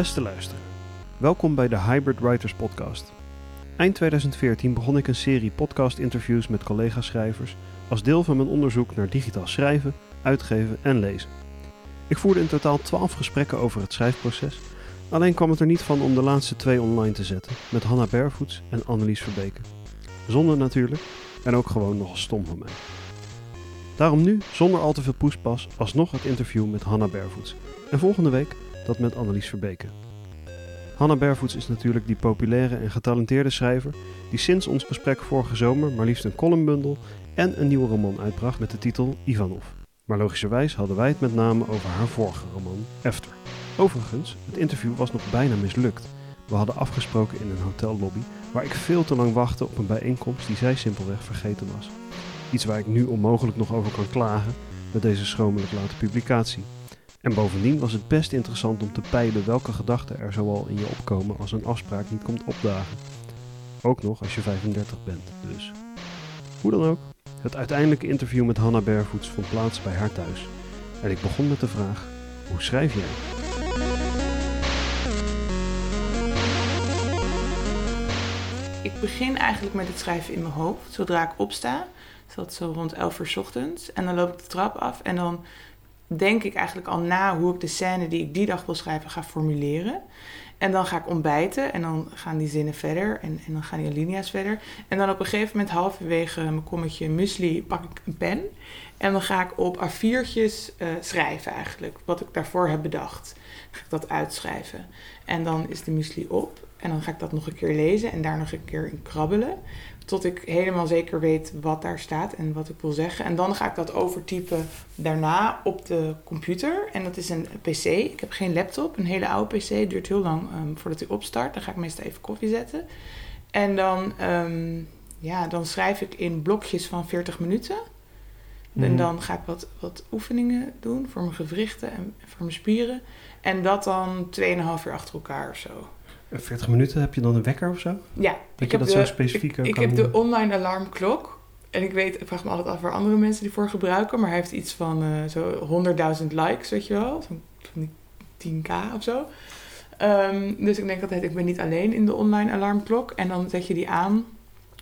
Beste luisteren, welkom bij de Hybrid Writers Podcast. Eind 2014 begon ik een serie podcast-interviews met collega-schrijvers als deel van mijn onderzoek naar digitaal schrijven, uitgeven en lezen. Ik voerde in totaal 12 gesprekken over het schrijfproces, alleen kwam het er niet van om de laatste twee online te zetten met Hanna Bervoets en Annelies Verbeke. Zonde natuurlijk en ook gewoon nogal stom van mij. Daarom nu, zonder al te veel poespas, alsnog het interview met Hanna Bervoets. En volgende week dat met Annelies Verbeke. Hanna Bervoets is natuurlijk die populaire en getalenteerde schrijver die sinds ons gesprek vorige zomer maar liefst een columnbundel en een nieuwe roman uitbracht met de titel Ivanov. Maar logischerwijs hadden wij het met name over haar vorige roman Efter. Overigens, het interview was nog bijna mislukt. We hadden afgesproken in een hotellobby waar ik veel te lang wachtte op een bijeenkomst die zij simpelweg vergeten was. Iets waar ik nu onmogelijk nog over kan klagen met deze schromelijk late publicatie. En bovendien was het best interessant om te peilen welke gedachten er zoal in je opkomen als een afspraak niet komt opdagen. Ook nog als je 35 bent, dus. Hoe dan ook, het uiteindelijke interview met Hanna Bervoets vond plaats bij haar thuis. En ik begon met de vraag: hoe schrijf jij? Ik begin eigenlijk met het schrijven in mijn hoofd, zodra ik opsta. Dat zo rond 11 uur ochtends. En dan loop ik de trap af en dan denk ik eigenlijk al na hoe ik de scène die ik die dag wil schrijven ga formuleren. En dan ga ik ontbijten en dan gaan die zinnen verder en, en dan gaan die alinea's verder. En dan op een gegeven moment, halverwege mijn kommetje muesli, pak ik een pen. En dan ga ik op A4'tjes uh, schrijven eigenlijk, wat ik daarvoor heb bedacht. Ga ik dat uitschrijven. En dan is de muesli op. En dan ga ik dat nog een keer lezen en daar nog een keer in krabbelen. Tot ik helemaal zeker weet wat daar staat en wat ik wil zeggen. En dan ga ik dat overtypen daarna op de computer. En dat is een PC. Ik heb geen laptop, een hele oude PC. Het duurt heel lang um, voordat hij opstart. Dan ga ik meestal even koffie zetten. En dan, um, ja, dan schrijf ik in blokjes van 40 minuten. Mm. En dan ga ik wat, wat oefeningen doen voor mijn gewrichten en voor mijn spieren. En dat dan 2,5 uur achter elkaar of zo. 40 minuten, heb je dan een wekker of zo? Ja. Dat ik je dat de, zo specifiek Ik, ik heb de online alarmklok. En ik weet, ik vraag me altijd af waar andere mensen die voor gebruiken. Maar hij heeft iets van uh, zo 100.000 likes, weet je wel. Die 10k of zo. Um, dus ik denk altijd, ik ben niet alleen in de online alarmklok. En dan zet je die aan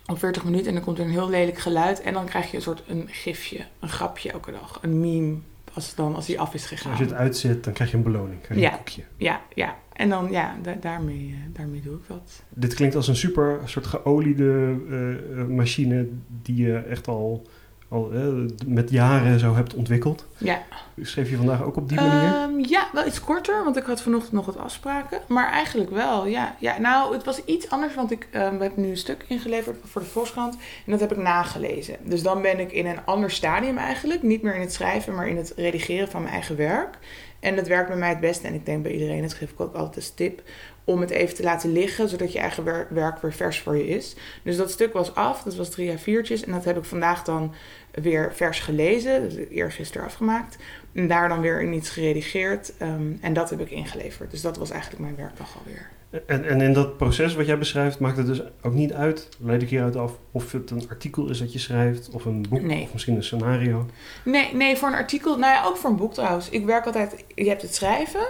op 40 minuten en dan komt er een heel lelijk geluid. En dan krijg je een soort een gifje, een grapje elke dag. Een meme, als, dan, als die af is gegaan. Als je het uitzet, dan krijg je een beloning, krijg je ja, een koekje. Ja, ja. En dan, ja, da daarmee, uh, daarmee doe ik dat. Dit klinkt als een super soort geoliede uh, machine die je echt al, al uh, met jaren zo hebt ontwikkeld. Ja. Schreef je vandaag ook op die manier? Um, ja, wel iets korter, want ik had vanochtend nog wat afspraken. Maar eigenlijk wel, ja. ja nou, het was iets anders, want ik um, heb nu een stuk ingeleverd voor de Volkskrant. En dat heb ik nagelezen. Dus dan ben ik in een ander stadium eigenlijk. Niet meer in het schrijven, maar in het redigeren van mijn eigen werk. En dat werkt bij mij het beste. En ik denk bij iedereen, dat geef ik ook altijd als tip. Om het even te laten liggen, zodat je eigen wer werk weer vers voor je is. Dus dat stuk was af. Dat was drie A4'tjes. En dat heb ik vandaag dan weer vers gelezen. Dus eergisteren afgemaakt. En daar dan weer in iets geredigeerd. Um, en dat heb ik ingeleverd. Dus dat was eigenlijk mijn werkdag alweer. En, en in dat proces wat jij beschrijft, maakt het dus ook niet uit, leid ik hieruit af, of het een artikel is dat je schrijft, of een boek, nee. of misschien een scenario? Nee, nee, voor een artikel, nou ja, ook voor een boek trouwens. Ik werk altijd, je hebt het schrijven,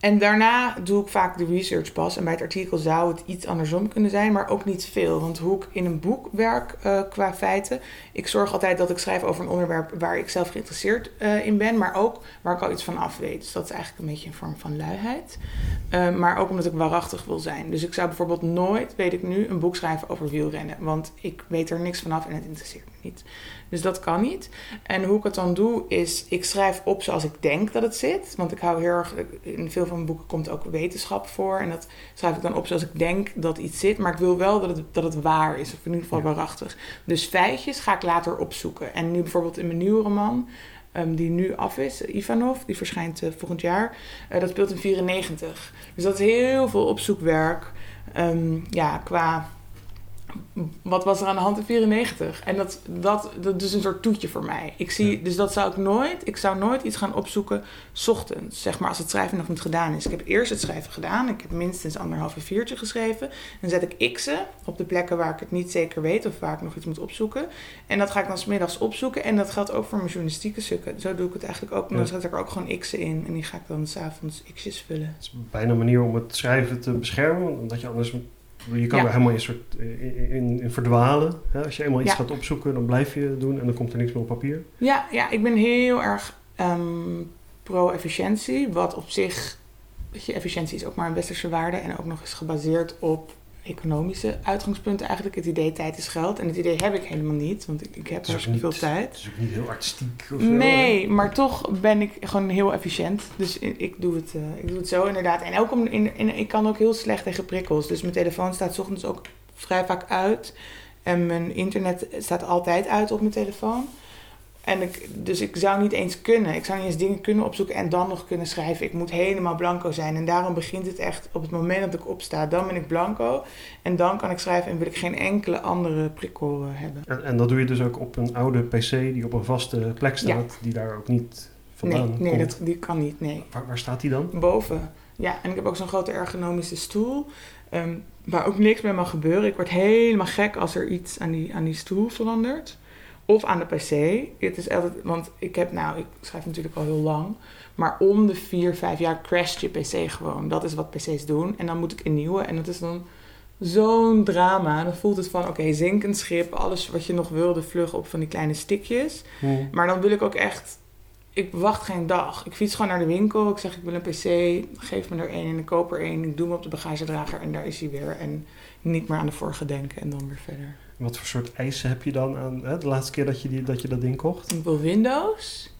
en daarna doe ik vaak de research pas. En bij het artikel zou het iets andersom kunnen zijn, maar ook niet veel. Want hoe ik in een boek werk uh, qua feiten. Ik zorg altijd dat ik schrijf over een onderwerp waar ik zelf geïnteresseerd uh, in ben, maar ook waar ik al iets van af weet. Dus dat is eigenlijk een beetje een vorm van luiheid. Uh, maar ook omdat ik waarachtig wil zijn. Dus ik zou bijvoorbeeld nooit, weet ik nu, een boek schrijven over wielrennen. Want ik weet er niks vanaf en het interesseert me niet. Dus dat kan niet. En hoe ik het dan doe, is ik schrijf op zoals ik denk dat het zit. Want ik hou heel erg, in veel van mijn boeken komt ook wetenschap voor. En dat schrijf ik dan op zoals ik denk dat iets zit. Maar ik wil wel dat het, dat het waar is, of in ieder geval waarachtig. Dus feitjes ga ik later opzoeken. En nu bijvoorbeeld in mijn nieuwe roman, um, die nu af is, Ivanov, die verschijnt uh, volgend jaar. Uh, dat speelt in 94. Dus dat is heel veel opzoekwerk. Um, ja, qua wat was er aan de hand in 94? En dat, dat, dat is een soort toetje voor mij. Ik zie, Ja. Dus dat zou ik nooit, ik zou nooit iets gaan opzoeken 's ochtends. Zeg maar als het schrijven nog niet gedaan is. Ik heb eerst het schrijven gedaan. Ik heb minstens anderhalf een viertje geschreven. Dan zet ik x'en op de plekken waar ik het niet zeker weet of waar ik nog iets moet opzoeken. En dat ga ik dan smiddags opzoeken. En dat geldt ook voor mijn journalistieke stukken. Zo doe ik het eigenlijk ook. Dan Ja. zet ik er ook gewoon x'en in. En die ga ik dan s'avonds x'jes vullen. Het is bijna een manier om het schrijven te beschermen, omdat je anders... Je kan Ja. er helemaal in, soort, in, in, in verdwalen. Hè? Als je eenmaal iets Ja. gaat opzoeken, dan blijf je het doen en dan komt er niks meer op papier. Ja, ja ik ben heel erg ehm, pro-efficiëntie. Wat op zich, weet je, efficiëntie is ook maar een westerse waarde. En ook nog eens gebaseerd op economische uitgangspunten. Eigenlijk het idee tijd is geld. En het idee heb ik helemaal niet, want ik, ik heb ook hartstikke veel niet- tijd. Het is ook niet heel artistiek of zo. hè? Nee, maar toch ben ik gewoon heel efficiënt. Dus ik doe het, eh, ik doe het zo inderdaad. En ook om, in, in, ik kan ook heel slecht tegen prikkels. Dus mijn telefoon staat 's ochtends ook vrij vaak uit. En mijn internet staat altijd uit op mijn telefoon. En ik, dus ik zou niet eens kunnen. Ik zou niet eens dingen kunnen opzoeken en dan nog kunnen schrijven. Ik moet helemaal blanco zijn. En daarom begint het echt op het moment dat ik opsta. Dan ben ik blanco. En dan kan ik schrijven en wil ik geen enkele andere prikkel hebben. En, en dat doe je dus ook op een oude PC die op een vaste plek staat, die daar ook niet vandaan Nee, nee komt. dat, die kan niet. Nee. Waar, waar staat die dan? Boven. Ja, en ik heb ook zo'n grote ergonomische stoel. ehm, waar ook niks mee mag gebeuren. Ik word helemaal gek als er iets aan die, aan die stoel verandert. Of aan de PC. Het is altijd, want ik heb, nou, ik schrijf natuurlijk al heel lang. Maar om de vier, vijf jaar crasht je PC gewoon. Dat is wat PC's doen. En dan moet ik een nieuwe. En dat is dan zo'n drama. Dan voelt het van, oké, zinkend schip. Alles wat je nog wilde vlug op van die kleine stikjes. Maar dan wil ik ook echt. Ik wacht geen dag. Ik fiets gewoon naar de winkel. Ik zeg ik wil een PC. Geef me er één en ik koop er één. Ik doe hem op de bagagedrager en daar is hij weer. En niet meer aan de vorige denken en dan weer verder. Wat voor soort eisen heb je dan aan hè, de laatste keer dat je, die, dat je dat ding kocht? Ik wil Windows.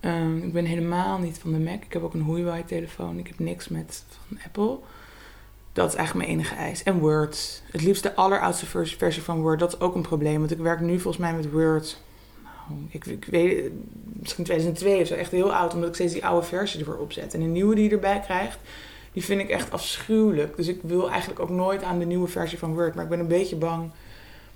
Ehm, ik ben helemaal niet van de Mac. Ik heb ook een Huawei-telefoon. Ik heb niks met van Apple. Dat is eigenlijk mijn enige eis. En Word. Het liefst de alleroudste vers- versie van Word. Dat is ook een probleem. Want ik werk nu volgens mij met Word. Ik, ik weet, misschien 2002 of zo. Echt heel oud. Omdat ik steeds die oude versie ervoor opzet. En de nieuwe die je erbij krijgt, die vind ik echt afschuwelijk. Dus ik wil eigenlijk ook nooit aan de nieuwe versie van Word. Maar ik ben een beetje bang.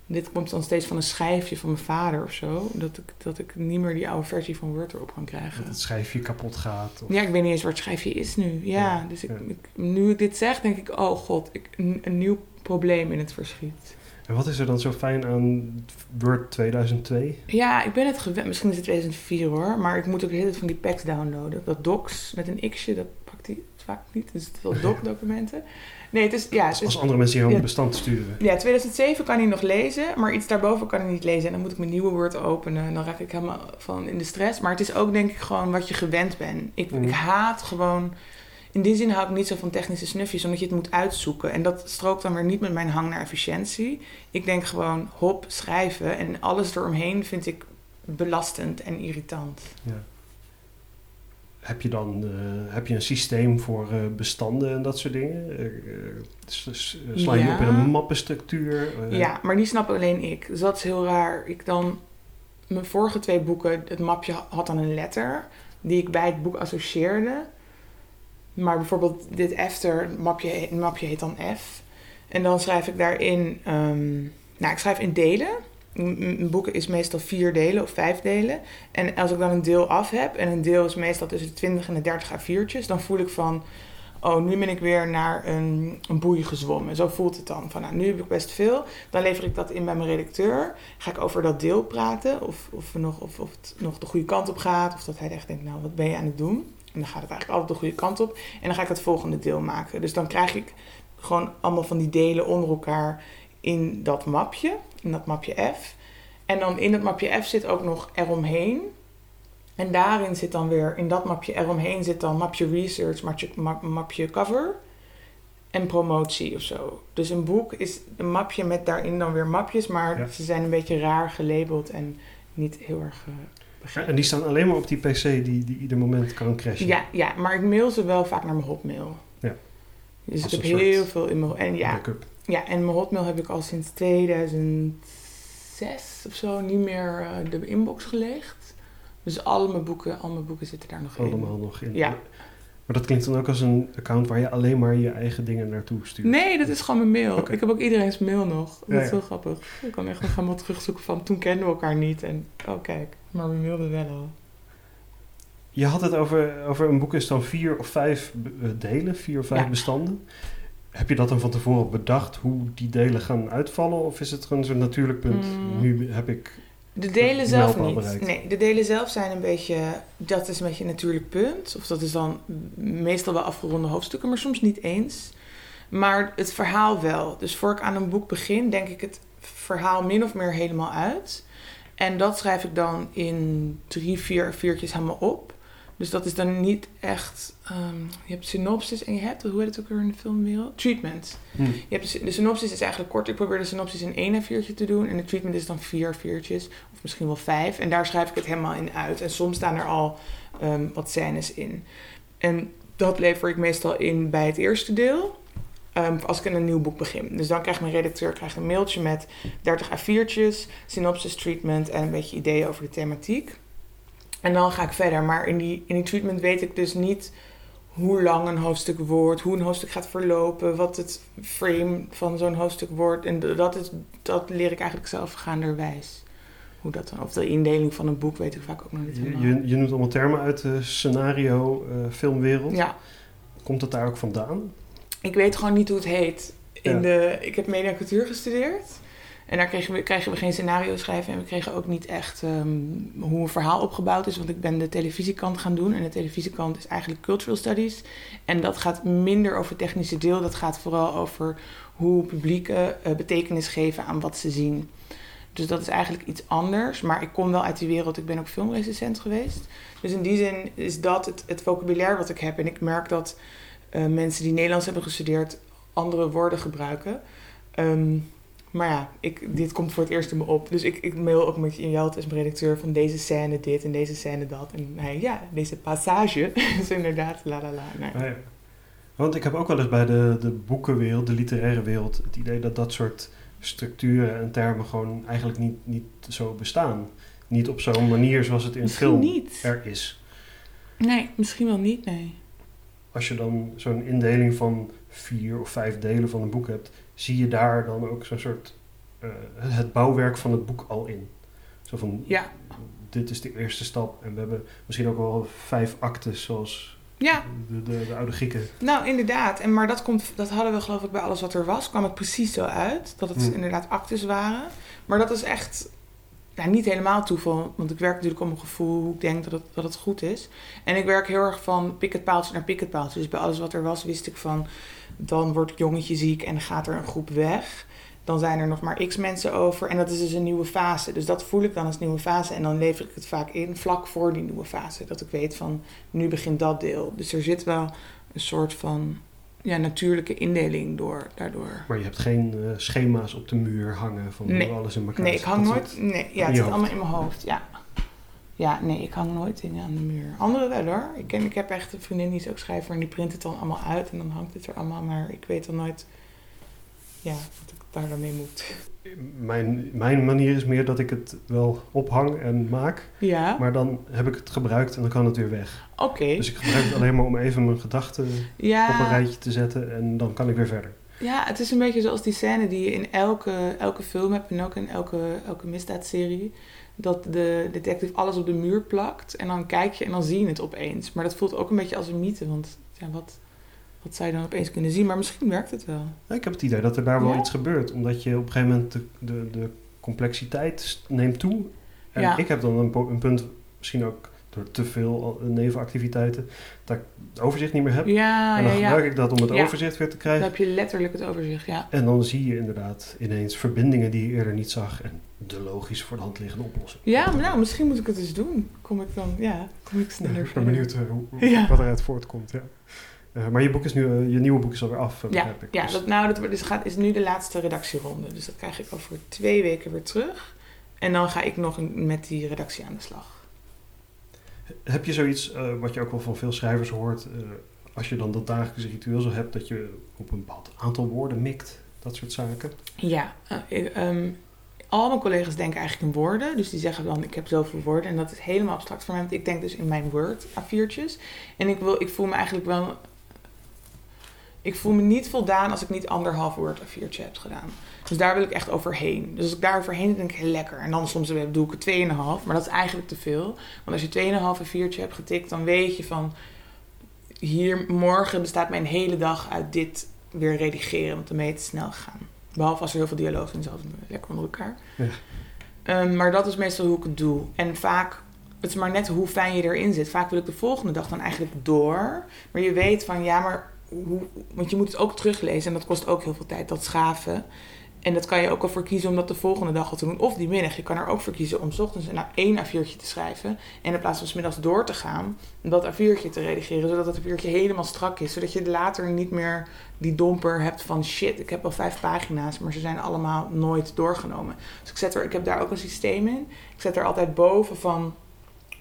Dit komt dan steeds van een schijfje van mijn vader of zo. Dat ik, dat ik niet meer die oude versie van Word erop kan krijgen. Dat het schijfje kapot gaat? Of... Ja, ik weet niet eens waar het schijfje is nu. Ja, Ja, dus ik, ja. ik- nu ik dit zeg, denk ik, oh god, ik, een, een nieuw probleem in het verschiet. En wat is er dan zo fijn aan Word 2002? Ja, ik ben het gewend. Misschien is het 2004 hoor, maar ik moet ook de hele tijd van die packs downloaden. Dat docs met een x'je, dat pakt hij vaak niet. Dus het wel doc-documenten. Nee, het is, ja, het Als, is, als andere mensen hier een ja. bestand sturen. ja, 2007 kan hij nog lezen, maar iets daarboven kan hij niet lezen. En dan moet ik mijn nieuwe Word openen en dan raak ik helemaal van in de stress. Maar het is ook denk ik gewoon wat je gewend bent. Ik, Mhm. ik haat gewoon... In die zin hou ik niet zo van technische snufjes, omdat je het moet uitzoeken. En dat strookt dan weer niet met mijn hang naar efficiëntie. Ik denk gewoon hop, schrijven. En alles eromheen vind ik belastend en irritant. Ja. Heb je dan eh, heb je een systeem voor eh, bestanden en dat soort dingen? S- sla je Ja. op in een mappenstructuur? Ja, maar die snap alleen ik. Dus dat is heel raar. Ik dan... Mijn vorige twee boeken, het mapje had dan een letter... die ik bij het boek associeerde. Maar bijvoorbeeld dit after, mapje, mapje heet dan F. En dan schrijf ik daarin... ehm, nou, ik schrijf in delen. Een boek is meestal vier delen of vijf delen. En als ik dan een deel af heb... en een deel is meestal tussen de 20 en de 30 A4'tjes... dan voel ik van... Oh, nu ben ik weer naar een, een boei gezwommen. Zo voelt het dan. Van, nou, nu heb ik best veel. Dan lever ik dat in bij mijn redacteur. Ga ik over dat deel praten. Of, of, nog, of, of het nog de goede kant op gaat. Of dat hij echt denkt, nou, wat ben je aan het doen? En dan gaat het eigenlijk altijd de goede kant op. En dan ga ik het volgende deel maken. Dus dan krijg ik gewoon allemaal van die delen onder elkaar in dat mapje. In dat mapje F. En dan in dat mapje F zit ook nog eromheen. En daarin zit dan weer, in dat mapje eromheen zit dan mapje research, mapje, map- mapje cover en promotie of zo. Dus een boek is een mapje met daarin dan weer mapjes, maar Ja. ze zijn een beetje raar gelabeld en niet heel erg uh, En die staan alleen maar op die PC die, die ieder moment kan crashen? Ja, ja, maar ik mail ze wel vaak naar mijn hotmail. Ja. Dus Als ik heb heel veel in mijn... En ja, Backup. ja, en mijn hotmail heb ik al sinds 2006 of zo niet meer eh, de inbox gelegd. Dus al mijn boeken, al mijn boeken zitten daar nog in. Allemaal nog in. Ja. Maar dat klinkt dan ook als een account waar je alleen maar je eigen dingen naartoe stuurt. Nee, dat is gewoon mijn mail. Ik heb ook iedereen's mail nog. Dat Ja, is heel grappig. Ik kan echt nog helemaal terugzoeken van toen kenden we elkaar niet. En oh kijk, maar we mailden wel al. Je had het over, over een boek is dan vier of vijf eh, delen, vier of vijf Ja. bestanden. Heb je dat dan van tevoren bedacht hoe die delen gaan uitvallen? Of is het gewoon zo'n natuurlijk punt? Mm. Nu heb ik. De delen zelf niet. bereikt. Nee, de delen zelf zijn een beetje... Dat is een beetje een natuurlijk punt. Of dat is dan meestal wel afgeronde hoofdstukken, maar soms niet eens. Maar het verhaal wel. Dus voor ik aan een boek begin, denk ik het verhaal min of meer helemaal uit. En dat schrijf ik dan in drie, vier viertjes helemaal op. Dus dat is dan niet echt... ehm, je hebt synopsis en je hebt, hoe heet het ook weer in de filmwereld? Treatment. Hm. Je hebt de, de synopsis is eigenlijk kort. Ik probeer de synopsis in één A4'tje te doen. En de treatment is dan vier viertjes. Of misschien wel vijf. En daar schrijf ik het helemaal in uit. En soms staan er al ehm, wat scènes in. En dat lever ik meestal in bij het eerste deel. ehm, als ik in een nieuw boek begin. Dus dan krijgt mijn redacteur krijgt een mailtje met 30 A4'tjes, synopsis, treatment en een beetje ideeën over de thematiek. En dan ga ik verder. Maar in die, in die treatment weet ik dus niet hoe lang een hoofdstuk wordt, hoe een hoofdstuk gaat verlopen, wat het frame van zo'n hoofdstuk wordt. En dat, is, dat leer ik eigenlijk zelf gaanderwijs. Hoe dat dan, of de indeling van een boek weet ik vaak ook nog niet Je, helemaal. je, je noemt allemaal termen uit de scenario eh, filmwereld. Ja, Komt het daar ook vandaan? ik weet gewoon niet hoe het heet. In Ja. de, ik heb media cultuur gestudeerd. En daar kregen we, krijgen we geen scenario schrijven. En we kregen ook niet echt ehm, hoe een verhaal opgebouwd is. Want ik ben de televisiekant gaan doen. En de televisiekant is eigenlijk cultural studies. En dat gaat minder over het technische deel. Dat gaat vooral over hoe publieken eh, betekenis geven aan wat ze zien. Dus dat is eigenlijk iets anders. Maar ik kom wel uit die wereld. Ik ben ook filmrecensent geweest. Dus in die zin is dat het, het vocabulaire wat ik heb. En ik merk dat eh, mensen die Nederlands hebben gestudeerd andere woorden gebruiken. Ehm, maar ja, ik, dit komt voor het eerst in me op. Dus ik, ik mail ook met Jelte als mijn redacteur van deze scène dit en deze scène dat. En hij, ja, deze passage is inderdaad la la la. Nee. Want ik heb ook wel eens bij de, de boekenwereld, de literaire wereld, het idee dat dat soort structuren en termen gewoon eigenlijk niet, niet zo bestaan. Niet op zo'n manier zoals het in Misschien film niet. er is. Nee, misschien wel niet, nee. Als je dan zo'n indeling van vier of vijf delen van een boek hebt, zie je daar dan ook zo'n soort eh, het bouwwerk van het boek al in. Zo van, Ja, dit is de eerste stap. En we hebben misschien ook wel vijf actes, zoals ja de, de, de oude Grieken. nou inderdaad. En, maar dat, komt, dat hadden we geloof ik bij alles wat er was. kwam het precies zo uit. Dat het Hmm. inderdaad actes waren. Maar dat is echt niet helemaal toeval. Want ik werk natuurlijk op mijn gevoel hoe ik denk dat het, dat het goed is. En ik werk heel erg van picketpaaltje naar picketpaaltje. Dus bij alles wat er was wist ik van... dan wordt het jongetje ziek en gaat er een groep weg. Dan zijn er nog maar x mensen over. En dat is dus een nieuwe fase. Dus dat voel ik dan als nieuwe fase. En dan lever ik het vaak in vlak voor die nieuwe fase. Dat ik weet van, nu begint dat deel. Dus er zit wel een soort van ja, natuurlijke indeling door, daardoor. Maar je hebt geen eh, schema's op de muur hangen van Nee. alles in elkaar Nee, ik hang nooit... Nee, ja, het zit allemaal in mijn hoofd, ja. Ja, nee, ik hang nooit dingen aan de muur. Anderen wel hoor. Ik, ken, ik heb echt een vriendin die is ook schrijver en die print het dan allemaal uit en dan hangt het er allemaal. Maar ik weet dan nooit ja, wat ik daar dan mee moet. Mijn, mijn manier is meer dat ik het wel ophang en maak. Ja, Maar dan heb ik het gebruikt en dan kan het weer weg. oké. Dus ik gebruik het alleen maar om even mijn gedachten op een Ja, rijtje te zetten. En dan kan ik weer verder. ja, het is een beetje zoals die scène die je in elke, elke film hebt en ook in elke, elke misdaadserie. Dat de detective alles op de muur plakt en dan kijk je en dan zie je het opeens. Maar dat voelt ook een beetje als een mythe, want ja, wat, wat zou je dan opeens kunnen zien? Maar misschien werkt het wel. Ja, ik heb het idee dat er daar wel Ja? iets gebeurt. Omdat je op een gegeven moment de, de, de complexiteit neemt toe. En Ja. ik heb dan een, een punt, misschien ook door te veel al- nevenactiviteiten, dat ik het overzicht niet meer heb. Ja, en dan gebruik ik dat om het overzicht weer te Dan krijgen. heb je letterlijk het overzicht, ja. En dan zie je inderdaad ineens verbindingen die je eerder niet zag. En de logisch voor de hand liggende oplossing. Ja, maar nou, misschien moet ik het eens doen. Kom ik dan, ja, kom ik Ja, sneller ik ben benieuwd eh, hoe, hoe- Ja. wat eruit voortkomt. Ja. Eh, maar je boek is nu, eh, je nieuwe boek is alweer af, Ja, begrijp ik. ja Dus- dat, nou, dat dus gaat, is nu de laatste redactieronde. Dus dat krijg ik over twee weken weer terug. En dan ga ik nog een- met die redactie aan de slag. Heb je zoiets, eh, wat je ook wel van veel schrijvers hoort, eh, als je dan dat dagelijkse ritueel zo hebt, dat je op een bepaald aantal woorden mikt, dat soort zaken? Ja, eh, ik, ehm, al mijn collega's denken eigenlijk in woorden. Dus die zeggen dan, ik heb zoveel woorden. En dat is helemaal abstract voor mij. Want ik denk dus in mijn Word A4'tjes. En ik, wil, ik voel me eigenlijk wel... Ik voel me niet voldaan als ik niet anderhalf Word A4'tje heb gedaan. Dus daar wil ik echt overheen. Dus als ik daar overheen denk ik, heel lekker. En dan soms doe ik er 2,5. Maar dat is eigenlijk te veel. Want als je 2,5 A4'tje hebt getikt, dan weet je van... Hier, morgen bestaat mijn hele dag uit dit weer redigeren. Want dan ben je te snel gegaan. Behalve als er heel veel dialoog in zat, lekker onder elkaar. Ja. Um, maar dat is meestal hoe ik het doe. En vaak, het is maar net hoe fijn je erin zit. Vaak wil ik de volgende dag dan eigenlijk door. Maar je weet van, ja, maar hoe, want je moet het ook teruglezen en dat kost ook heel veel tijd, dat schaven. En dat kan je ook al voor kiezen om dat de volgende dag al te doen. Of die middag. Je kan er ook voor kiezen om ochtends nou één A4'tje te schrijven. En in plaats van s middags door te gaan, dat A4'tje te redigeren. Zodat dat A4'tje helemaal strak is. Zodat je later niet meer die domper hebt van shit, ik heb al vijf pagina's, maar ze zijn allemaal nooit doorgenomen. Dus ik, zet er, ik heb daar ook een systeem in. Ik zet er altijd boven van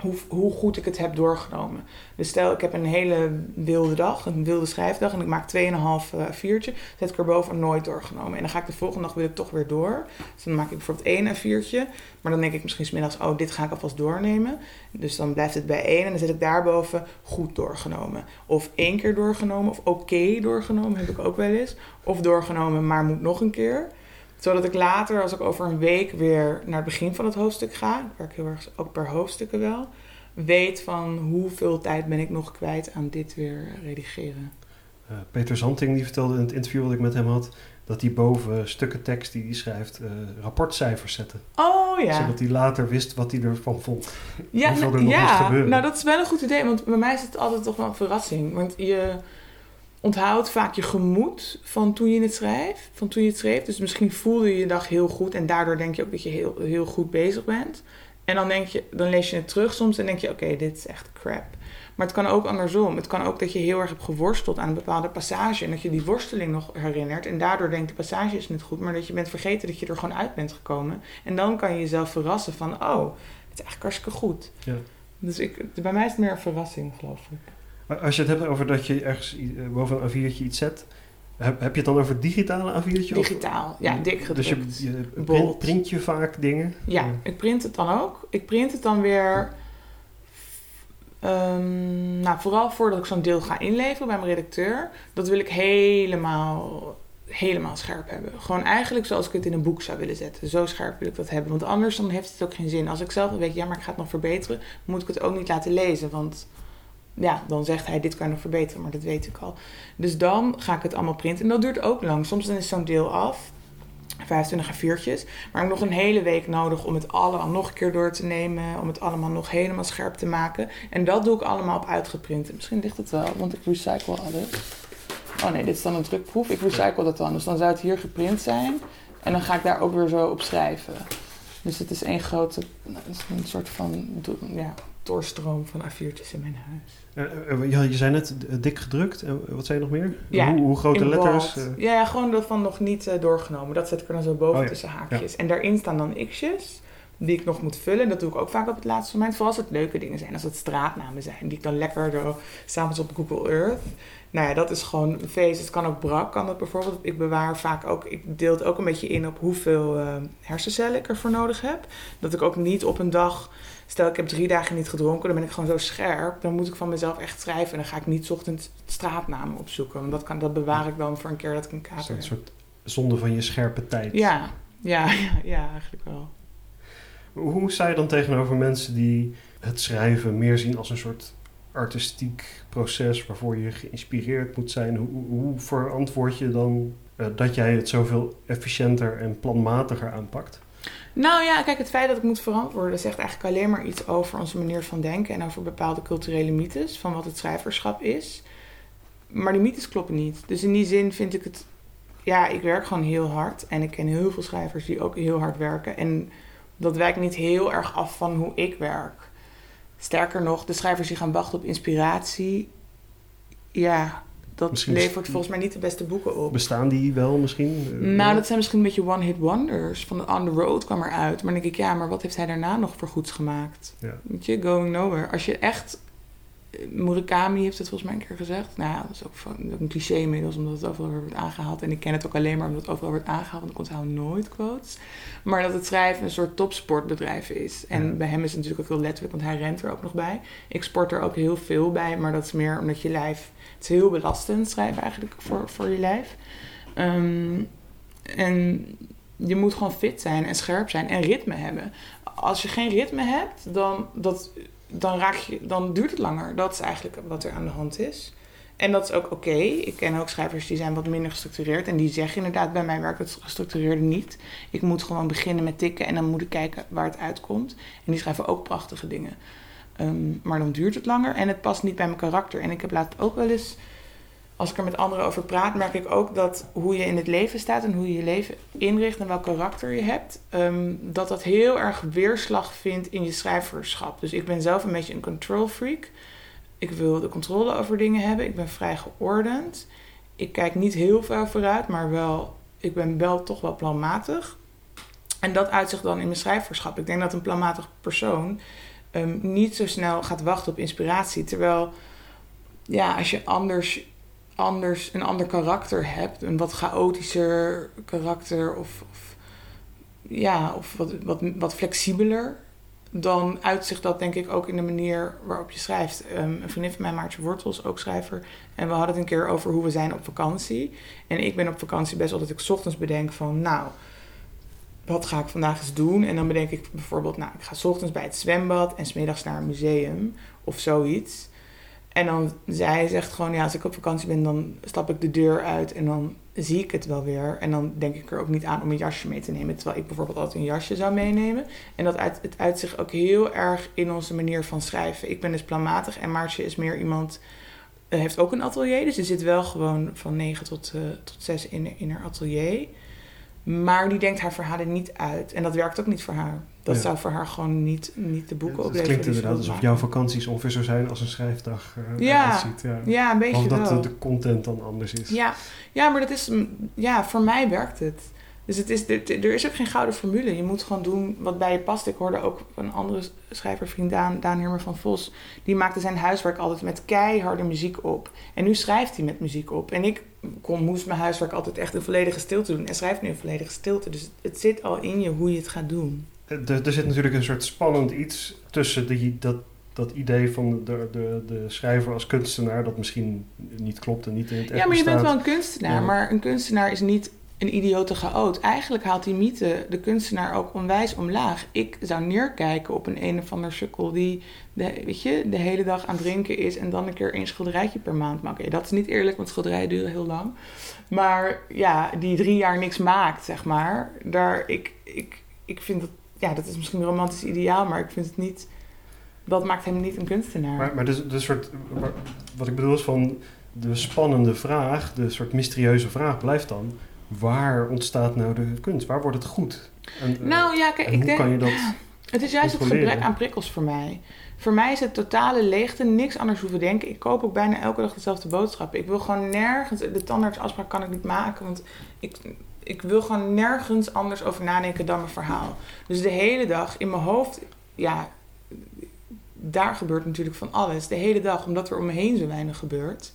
hoe, hoe goed ik het heb doorgenomen. Dus stel, ik heb een hele wilde dag, een wilde schrijfdag, en ik maak 2,5 uh, viertje, zet ik er boven nooit doorgenomen. En dan ga ik de volgende dag wil ik toch weer door. Dus dan maak ik bijvoorbeeld één viertje, maar dan denk ik misschien smiddags, oh, dit ga ik alvast doornemen. Dus dan blijft het bij één en dan zet ik daarboven goed doorgenomen. Of één keer doorgenomen, of oké doorgenomen, heb ik ook wel eens. Of doorgenomen, maar moet nog een keer zodat ik later, als ik over een week weer naar het begin van het hoofdstuk ga, ik werk heel erg ook per hoofdstukken wel, weet van hoeveel tijd ben ik nog kwijt aan dit weer redigeren. Uh, Peter Zanting die vertelde in het interview wat ik met hem had, dat hij boven stukken tekst die hij schrijft uh, rapportcijfers zette. Oh ja. Zodat hij later wist wat hij ervan vond. Ja, er nog ja. nou dat is wel een goed idee, want bij mij is het altijd toch wel een verrassing. Want je onthoudt vaak je gemoed van toen je het schrijft, van toen je het schreef. Dus misschien voelde je je dag heel goed en daardoor denk je ook dat je heel, heel goed bezig bent. En dan, denk je, dan lees je het terug soms en denk je, oké, dit is echt crap. Maar het kan ook andersom. Het kan ook dat je heel erg hebt geworsteld aan een bepaalde passage. En dat je die worsteling nog herinnert. En daardoor denkt de passage is niet goed. Maar dat je bent vergeten dat je er gewoon uit bent gekomen. En dan kan je jezelf verrassen van, oh, het is eigenlijk hartstikke goed. Ja. Dus ik, bij mij is het meer een verrassing, geloof ik. Als je het hebt over dat je ergens eh, boven een A4'tje iets zet, heb, heb je het dan over digitale A4'tje? Digitaal, ja, dik gedrukt. Dus je, je print, je vaak dingen? Ja, ik print het dan ook. Ik print het dan weer, um, nou vooral voordat ik zo'n deel ga inleveren bij mijn redacteur. Dat wil ik helemaal, helemaal scherp hebben. Gewoon eigenlijk zoals ik het in een boek zou willen zetten. Zo scherp wil ik dat hebben. Want anders dan heeft het ook geen zin. Als ik zelf weet, ja maar ik ga het nog verbeteren, moet ik het ook niet laten lezen. Want ja, dan zegt hij, dit kan nog verbeteren, maar dat weet ik al. Dus dan ga ik het allemaal printen. En dat duurt ook lang. Soms dan is zo'n deel af. 25 A4'tjes. Maar ik heb nog een hele week nodig om het allemaal nog een keer door te nemen. Om het allemaal nog helemaal scherp te maken. En dat doe ik allemaal op uitgeprint. Misschien ligt het wel, want ik recycle alles. Oh nee, dit is dan een drukproef. Ik recycle dat dan. Dus dan zou het hier geprint zijn. En dan ga ik daar ook weer zo op schrijven. Dus het is één grote, nou, een soort van ja, doorstroom van A4'tjes in mijn huis. Uh, ja, je zei net dik gedrukt. Wat zei je nog meer? Ja, hoe, hoe grote letters? Ja, gewoon dat van nog niet doorgenomen. Dat zet ik er dan zo boven oh tussen haakjes. En daarin staan dan x'jes die ik nog moet vullen. En dat doe ik ook vaak op het laatste moment. Vooral als het leuke dingen zijn. Als het straatnamen zijn. Die ik dan lekker door, samen op Google Earth. Nou ja, dat is gewoon een feest. Het kan ook brak, kan dat bijvoorbeeld. Ik bewaar vaak ook, ik deel het ook een beetje in op hoeveel uh, hersencellen ik ervoor nodig heb. Dat ik ook niet op een dag Stel, ik heb drie dagen niet gedronken, dan ben ik gewoon zo scherp. Dan moet ik van mezelf echt schrijven. En dan ga ik niet ochtends straatnamen opzoeken. Want dat, kan, dat bewaar ik dan voor een keer dat ik een kater heb. Een soort zonde van je scherpe tijd. Ja, ja, ja, ja, eigenlijk wel. Hoe sta je dan tegenover mensen die het schrijven meer zien als een soort artistiek proces waarvoor je geïnspireerd moet zijn? Hoe, hoe verantwoord je dan uh, dat jij het zoveel efficiënter en planmatiger aanpakt? Nou ja, kijk, het feit dat ik moet verantwoorden zegt eigenlijk alleen maar iets over onze manier van denken en over bepaalde culturele mythes van wat het schrijverschap is. Maar die mythes kloppen niet. Dus in die zin vind ik het. Ja, ik werk gewoon heel hard. En ik ken heel veel schrijvers die ook heel hard werken. En dat wijkt niet heel erg af van hoe ik werk. Sterker nog, de schrijvers die gaan wachten op inspiratie. Ja, dat misschien levert volgens mij niet de beste boeken op. Bestaan die wel misschien? Nou, dat zijn misschien een beetje one-hit wonders. Van On the Road kwam eruit. Maar dan denk ik, ja, maar wat heeft hij daarna nog voor goeds gemaakt? Ja. Weet je, going nowhere. Als je echt Murakami heeft het volgens mij een keer gezegd. Nou ja, dat is ook, van, een cliché inmiddels, omdat het overal wordt aangehaald. En ik ken het ook alleen maar omdat het overal wordt aangehaald, want ik onthoud nooit quotes. Maar dat het schrijven een soort topsportbedrijf is. En Ja. bij hem is het natuurlijk ook heel letterlijk, want hij rent er ook nog bij. Ik sport er ook heel veel bij, maar dat is meer omdat je lijf... Het is heel belastend schrijven eigenlijk voor, voor je lijf. Ehm, en je moet gewoon fit zijn en scherp zijn en ritme hebben. Als je geen ritme hebt, dan, dat, dan, raak je, dan duurt het langer. Dat is eigenlijk wat er aan de hand is. En dat is ook oké. Ik ken ook schrijvers die zijn wat minder gestructureerd. En die zeggen inderdaad, bij mij werkt het gestructureerde niet. Ik moet gewoon beginnen met tikken en dan moet ik kijken waar het uitkomt. En die schrijven ook prachtige dingen. Ehm, maar dan duurt het langer en het past niet bij mijn karakter. En ik heb laatst ook wel eens, als ik er met anderen over praat, merk ik ook dat hoe je in het leven staat en hoe je je leven inricht en welk karakter je hebt, ehm, dat dat heel erg weerslag vindt in je schrijverschap. Dus ik ben zelf een beetje een control freak. Ik wil de controle over dingen hebben. Ik ben vrij geordend. Ik kijk niet heel ver vooruit, maar wel, ik ben wel toch wel planmatig. En dat uitzicht dan in mijn schrijverschap. Ik denk dat een planmatig persoon ehm, niet zo snel gaat wachten op inspiratie. Terwijl, ja, als je anders, anders een ander karakter hebt, een wat chaotischer karakter of, of ja, of wat, wat, wat flexibeler, dan uitzicht dat denk ik ook in de manier waarop je schrijft. Ehm, een vriendin van mij, Maartje Wortels, ook schrijver. En we hadden het een keer over hoe we zijn op vakantie. En ik ben op vakantie best wel dat ik ochtends bedenk van... nou, wat ga ik vandaag eens doen? En dan bedenk ik bijvoorbeeld... nou, ik ga 's ochtends bij het zwembad en 's middags naar een museum of zoiets. En dan, zij zegt gewoon, ja, als ik op vakantie ben, dan stap ik de deur uit en dan zie ik het wel weer. En dan denk ik er ook niet aan om een jasje mee te nemen. Terwijl ik bijvoorbeeld altijd een jasje zou meenemen. En dat uit, het uit zich ook heel erg in onze manier van schrijven. Ik ben dus planmatig en Maartje is meer iemand, uh, heeft ook een atelier. Dus ze zit wel gewoon van 9 tot, uh, tot 6 in, in haar atelier. Maar die denkt haar verhalen niet uit. En dat werkt ook niet voor haar. Dat Ja. zou voor haar gewoon niet, niet de boeken Het opleveren. klinkt ze inderdaad alsof maken. jouw vakanties ongeveer zo zijn als een schrijfdag eh, Ja. ziet. Ja. Ja, een beetje Of dat wel. de, de content dan anders is. Ja, ja, maar dat is, ja, voor mij werkt het. Dus het is, er, er is ook geen gouden formule. Je moet gewoon doen wat bij je past. Ik hoorde ook een andere schrijvervriend, Daan, Daan Hermer van Vos. Die maakte zijn huiswerk altijd met keiharde muziek op. En nu schrijft hij met muziek op. En ik kon, moest mijn huiswerk altijd echt in volledige stilte doen. En schrijf nu in volledige stilte. Dus het zit al in je hoe je het gaat doen. Er, er zit natuurlijk een soort spannend iets tussen die, dat, dat idee van de, de, de schrijver als kunstenaar, dat misschien niet klopt en niet in het echt Ja, maar je bent wel een kunstenaar. Ja. Maar een kunstenaar is niet een idiote chaot. Eigenlijk haalt die mythe de kunstenaar ook onwijs omlaag. Ik zou neerkijken op een een of ander sukkel die de, weet je, de hele dag aan drinken is en dan een keer één schilderijtje per maand maakt. Ja, dat is niet eerlijk, want schilderijen duren heel lang. Maar ja, die drie jaar niks maakt, zeg maar. Daar, ik, ik, ik vind dat, ja, dat is misschien een romantisch ideaal, maar ik vind het niet. Dat maakt hem niet een kunstenaar. Maar, maar de, de soort, wat ik bedoel is van de spannende vraag, de soort mysterieuze vraag blijft dan, waar ontstaat nou de kunst? Waar wordt het goed? En, eh, nou ja, kijk, en ik hoe denk. kan je dat... Het is juist het gebrek aan prikkels voor mij. Voor mij is het totale leegte, niks anders hoeven denken. Ik koop ook bijna elke dag dezelfde boodschappen. Ik wil gewoon nergens, de tandartsafspraak kan ik niet maken, want ik, ik wil gewoon nergens anders over nadenken dan mijn verhaal. Dus de hele dag in mijn hoofd, ja, daar gebeurt natuurlijk van alles. De hele dag, omdat er om me heen zo weinig gebeurt.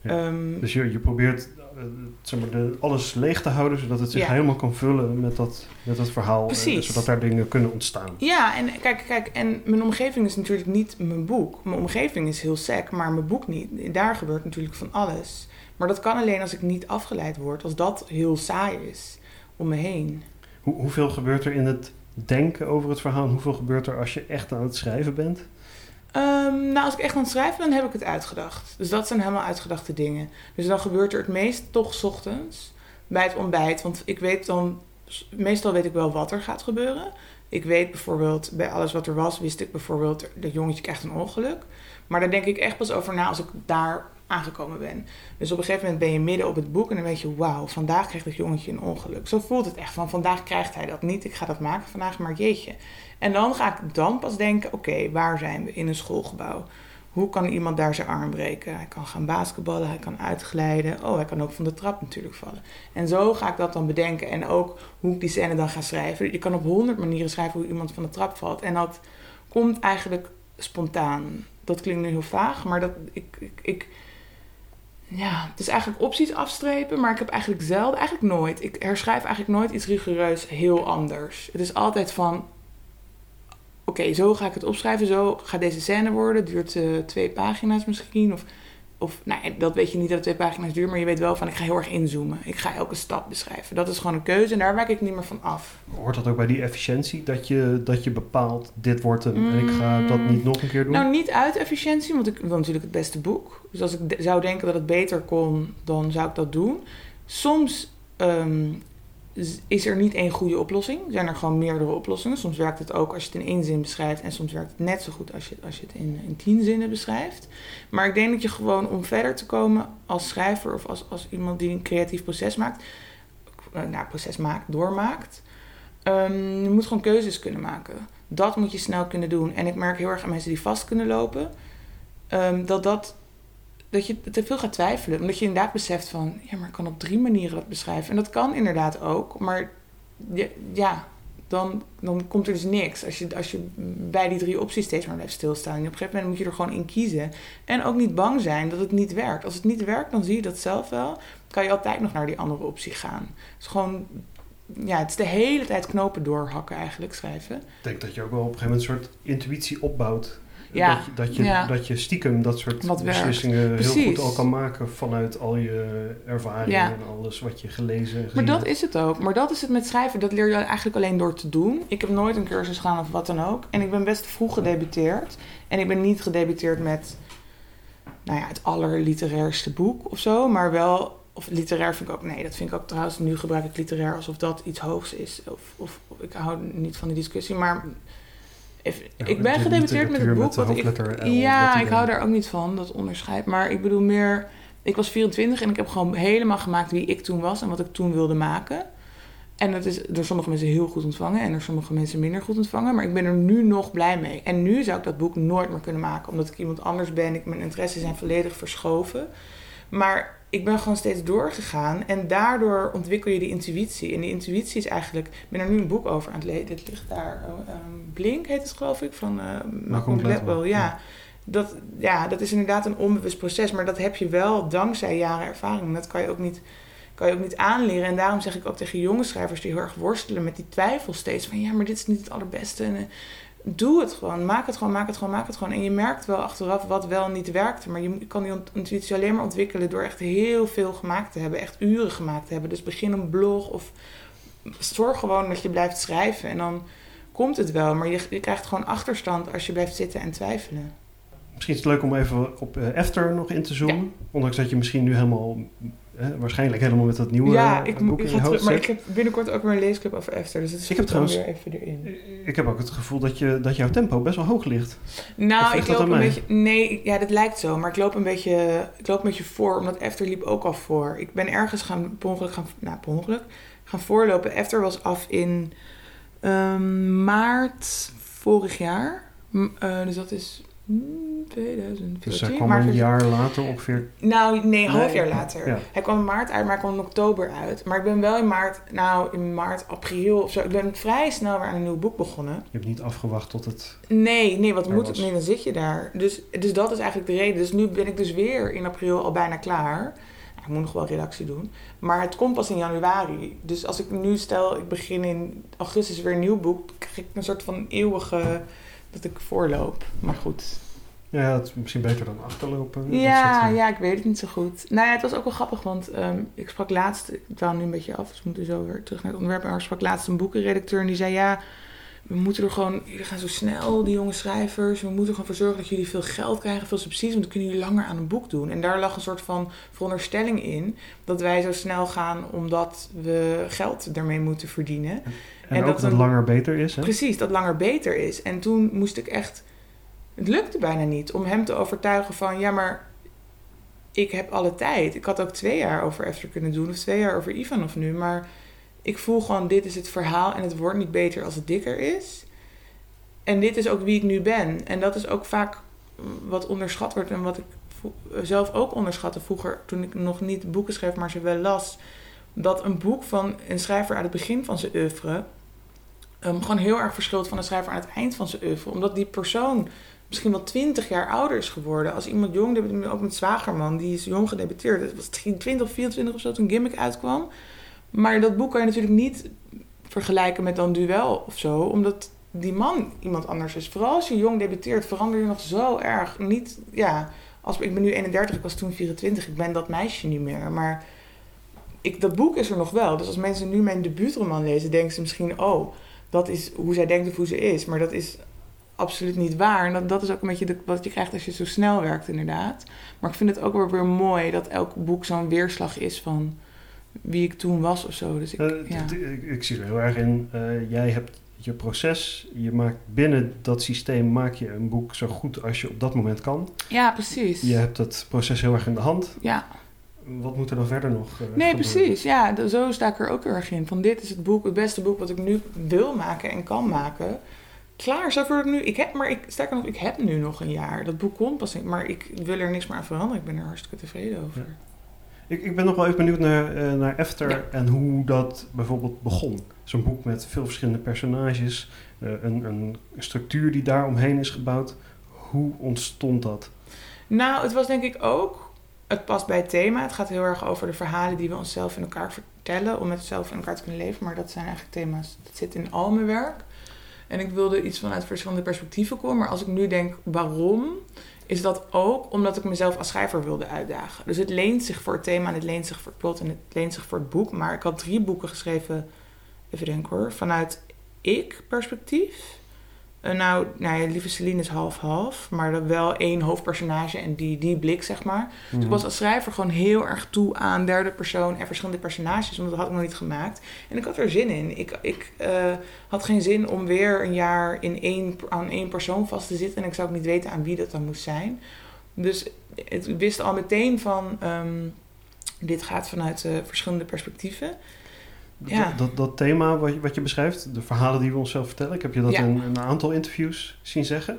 Ja. Ehm, Dus je, je probeert zeg maar, de, alles leeg te houden, zodat het zich Ja. helemaal kan vullen met dat, met dat verhaal. eh, Precies. zodat daar dingen kunnen ontstaan. Ja, en kijk, kijk, en mijn omgeving is natuurlijk niet mijn boek. Mijn omgeving is heel sec, maar mijn boek niet. Daar gebeurt natuurlijk van alles. Maar dat kan alleen als ik niet afgeleid word, als dat heel saai is om me heen. Hoe, hoeveel gebeurt er in het denken over het verhaal? en Hoeveel gebeurt er als je echt aan het schrijven bent? Ehm, nou, als ik echt aan het schrijven ben, heb ik het uitgedacht. Dus dat zijn helemaal uitgedachte dingen. Dus dan gebeurt er het meest toch ochtends bij het ontbijt. Want ik weet dan, meestal weet ik wel wat er gaat gebeuren. Ik weet bijvoorbeeld, bij alles wat er was, wist ik bijvoorbeeld, dat jongetje krijgt een ongeluk. Maar daar denk ik echt pas over na als ik daar aangekomen ben. Dus op een gegeven moment ben je midden op het boek en dan weet je, wauw, vandaag krijgt dat jongetje een ongeluk. Zo voelt het echt van, vandaag krijgt hij dat niet, ik ga dat maken vandaag, maar jeetje. En dan ga ik dan pas denken, oké, waar zijn we? In een schoolgebouw. Hoe kan iemand daar zijn arm breken? Hij kan gaan basketballen, hij kan uitglijden. Oh, hij kan ook van de trap natuurlijk vallen. En zo ga ik dat dan bedenken. En ook hoe ik die scène dan ga schrijven. Je kan op honderd manieren schrijven hoe iemand van de trap valt. En dat komt eigenlijk spontaan. dat klinkt nu heel vaag, maar dat ik, ik, ik ja, het is eigenlijk opties afstrepen, maar ik heb eigenlijk zelden, eigenlijk nooit. Ik herschrijf eigenlijk nooit iets rigoureus heel anders. Het is altijd van, oké, zo ga ik het opschrijven, zo gaat deze scène worden, duurt uh, twee pagina's misschien, of of nou, dat weet je niet dat het twee pagina's duurt, maar je weet wel van ik ga heel erg inzoomen. Ik ga elke stap beschrijven. Dat is gewoon een keuze en daar wijk ik niet meer van af. Hoort dat ook bij die efficiëntie? Dat je, dat je bepaalt, dit wordt hem en ik ga dat niet nog een keer doen? Nou, niet uit efficiëntie, want ik wil natuurlijk het beste boek. Dus als ik zou denken dat het beter kon, dan zou ik dat doen. Soms ehm, is er niet één goede oplossing. Zijn er gewoon meerdere oplossingen. Soms werkt het ook als je het in één zin beschrijft. En soms werkt het net zo goed als je, als je het in, tien zinnen beschrijft. Maar ik denk dat je gewoon om verder te komen als schrijver of als, als iemand die een creatief proces maakt. Eh, nou, proces maakt, doormaakt. Um, je moet gewoon keuzes kunnen maken. Dat moet je snel kunnen doen. En ik merk heel erg aan mensen die vast kunnen lopen. Um, dat dat dat je te veel gaat twijfelen. Omdat je inderdaad beseft van, ja, maar ik kan op drie manieren dat beschrijven. En dat kan inderdaad ook, maar ja, dan, dan komt er dus niks. Als je, als je bij die drie opties steeds maar blijft stilstaan. En op een gegeven moment moet je er gewoon in kiezen. En ook niet bang zijn dat het niet werkt. Als het niet werkt, dan zie je dat zelf wel. kan je altijd nog naar die andere optie gaan. Het is gewoon ja, het is de hele tijd knopen doorhakken eigenlijk, schrijven. Ik denk dat je ook wel op een gegeven moment een soort intuïtie opbouwt. Ja. Dat, je, dat, je, dat je stiekem dat soort beslissingen heel goed al kan maken vanuit al je ervaringen en alles wat je gelezen en Maar dat is het ook. Maar dat is het met schrijven. Dat leer je eigenlijk alleen door te doen. Ik heb nooit een cursus gedaan of wat dan ook. En ik ben best vroeg gedebuteerd. En ik ben niet gedebuteerd met nou ja, het allerliterairste boek of zo. Maar wel of literair vind ik ook, nee, dat vind ik ook trouwens, nu gebruik ik literair alsof dat iets hoogs is. Of, of, ik hou niet van die discussie, maar ik ben gedebuteerd met het boek. Met ik, ja, ik hou daar ook niet van, dat onderscheid. Maar ik bedoel meer, ik was 24 en ik heb gewoon helemaal gemaakt wie ik toen was en wat ik toen wilde maken. En dat is door sommige mensen heel goed ontvangen en door sommige mensen minder goed ontvangen. Maar ik ben er nu nog blij mee. En nu zou ik dat boek nooit meer kunnen maken, omdat ik iemand anders ben. Ik, mijn interesses zijn volledig verschoven. Maar ik ben gewoon steeds doorgegaan. En daardoor ontwikkel je die intuïtie. En die intuïtie is eigenlijk... Ik ben er nu een boek over aan het lezen. Het ligt daar. Um, Blink heet het geloof ik. Van uh, Malcolm Gladwell. Ja. Dat, ja, dat is inderdaad een onbewust proces. Maar dat heb je wel dankzij jaren ervaring. Dat kan je ook niet kan je ook niet aanleren. En daarom zeg ik ook tegen jonge schrijvers die heel erg worstelen met die twijfel steeds van ja, maar dit is niet het allerbeste. En, eh, doe het gewoon. Maak het gewoon, maak het gewoon, maak het gewoon. En je merkt wel achteraf wat wel niet werkte. Maar je kan die intuïtie alleen maar ontwikkelen door echt heel veel gemaakt te hebben. Echt uren gemaakt te hebben. Dus begin een blog of zorg gewoon dat je blijft schrijven. En dan komt het wel. Maar je, je krijgt gewoon achterstand als je blijft zitten en twijfelen. Misschien is het leuk om even op After nog in te zoomen. Ondanks dat je misschien nu helemaal waarschijnlijk helemaal met dat nieuwe ja, ik, boek ik terug, Maar ik heb binnenkort ook weer een leesclub over Esther. Dus het is ik heb trouwens, weer even erin. Ik heb ook het gevoel dat, je, dat jouw tempo best wel hoog ligt. Nou, ik loop een beetje... Nee, ja, dat lijkt zo. Maar ik loop een beetje, ik loop een beetje voor. Omdat Esther liep ook al voor. Ik ben ergens gaan, per ongeluk gaan... Nou, per ongeluk gaan voorlopen. Esther was af in um, maart vorig jaar. Uh, dus dat is 2014. Dus hij kwam een jaar later ongeveer? Nou, nee, half jaar later. Hij kwam in maart uit, maar hij kwam in oktober uit. Maar ik ben wel in maart, nou in maart, april of zo. Ik ben vrij snel weer aan een nieuw boek begonnen. Je hebt niet afgewacht tot het... Nee, nee, wat moet het? Nee, dan zit je daar. Dus, dus dat is eigenlijk de reden. Dus nu ben ik dus weer in april al bijna klaar. Ik moet nog wel redactie doen. Maar het komt pas in januari. Dus als ik nu stel, ik begin in augustus weer een nieuw boek... krijg ik een soort van eeuwige dat ik voorloop. Maar goed. Ja, het is misschien beter dan achterlopen. Ja, ja, ik weet het niet zo goed. Nou ja, het was ook wel grappig, want ehm, ik sprak laatst, ik dwaal nu een beetje af, dus we moeten zo weer terug naar het onderwerp. Maar ik sprak laatst een boekenredacteur en die zei, ja, we moeten er gewoon, jullie gaan zo snel, die jonge schrijvers, we moeten er gewoon voor zorgen dat jullie veel geld krijgen, veel subsidies, want dan kunnen jullie langer aan een boek doen. En daar lag een soort van veronderstelling in, dat wij zo snel gaan omdat we geld ermee moeten verdienen. En, ook dat het langer beter is. Hè? Precies, dat langer beter is. En toen moest ik echt. Het lukte bijna niet om hem te overtuigen van ja, maar ik heb alle tijd. Ik had ook twee jaar over Esther kunnen doen, of twee jaar over Ivan of nu. Maar ik voel gewoon: dit is het verhaal en het wordt niet beter als het dikker is. En dit is ook wie ik nu ben. En dat is ook vaak wat onderschat wordt en wat ik zelf ook onderschatte vroeger toen ik nog niet boeken schreef, maar ze wel las. Dat een boek van een schrijver aan het begin van zijn oeuvre um, gewoon heel erg verschilt van een schrijver aan het eind van zijn oeuvre. Omdat die persoon misschien wel twintig jaar ouder is geworden. Als iemand jong, ook met Zwagerman, die is jong gedebuteerd. Het was 20 of 24 of zo toen Gimmick uitkwam. Maar dat boek kan je natuurlijk niet vergelijken met dan Duel of zo, omdat die man iemand anders is. Vooral als je jong debuteert, verander je nog zo erg. Niet, ja, als, ik ben nu 31, ik was toen 24, ik ben dat meisje niet meer. Maar ik, dat boek is er nog wel. Dus als mensen nu mijn debuutroman lezen, denken ze misschien, oh, dat is hoe zij denkt of hoe ze is. Maar dat is absoluut niet waar. En dat, dat is ook een beetje de, wat je krijgt als je zo snel werkt, inderdaad. Maar ik vind het ook weer, weer mooi dat elk boek zo'n weerslag is van wie ik toen was of zo. Dus ik, Eh, ja. ik zie er heel erg in. eh, jij hebt je proces, je maakt binnen dat systeem maak je een boek zo goed als je op dat moment kan. ja, precies. Je hebt dat proces heel erg in de hand. Ja, Wat moet er dan verder nog? eh, nee, gebeuren? precies. Ja, zo sta ik er ook heel erg in. Van dit is het boek, het beste boek wat ik nu wil maken en kan maken. Klaar, zo word ik nu. Ik heb, maar ik, sterker nog, ik heb nu nog een jaar. Dat boek komt pas in, maar ik wil er niks meer aan veranderen. Ik ben er hartstikke tevreden over. Ik, ik ben nog wel even benieuwd naar, eh, naar Efter Ja. en hoe dat bijvoorbeeld begon. Zo'n boek met veel verschillende personages, eh, een, een structuur die daar omheen is gebouwd. Hoe ontstond dat? Nou, het was denk ik ook. Het past bij het thema. Het gaat heel erg over de verhalen die we onszelf in elkaar vertellen. Om met onszelf in elkaar te kunnen leven. Maar dat zijn eigenlijk thema's. Dat zit in al mijn werk. En ik wilde iets vanuit verschillende perspectieven komen. Maar als ik nu denk waarom. Is dat ook omdat ik mezelf als schrijver wilde uitdagen. Dus het leent zich voor het thema en het leent zich voor het plot en het leent zich voor het boek. Maar ik had drie boeken geschreven, even denken hoor, vanuit ik-perspectief. Eh, nou, nou ja, Lieve Celine is half-half, maar dan wel één hoofdpersonage en die, die blik, zeg maar. Dus ik was als schrijver gewoon heel erg toe aan derde persoon en verschillende personages, want dat had ik nog niet gemaakt. En ik had er zin in. Ik, ik eh, had geen zin om weer een jaar in één, aan één persoon vast te zitten en ik zou ook niet weten aan wie dat dan moest zijn. Dus het ik wist al meteen van, ehm, dit gaat vanuit eh, verschillende perspectieven. Ja. Dat, dat thema wat je, wat je beschrijft, de verhalen die we onszelf vertellen, ik heb je dat Ja. in een aantal interviews zien zeggen.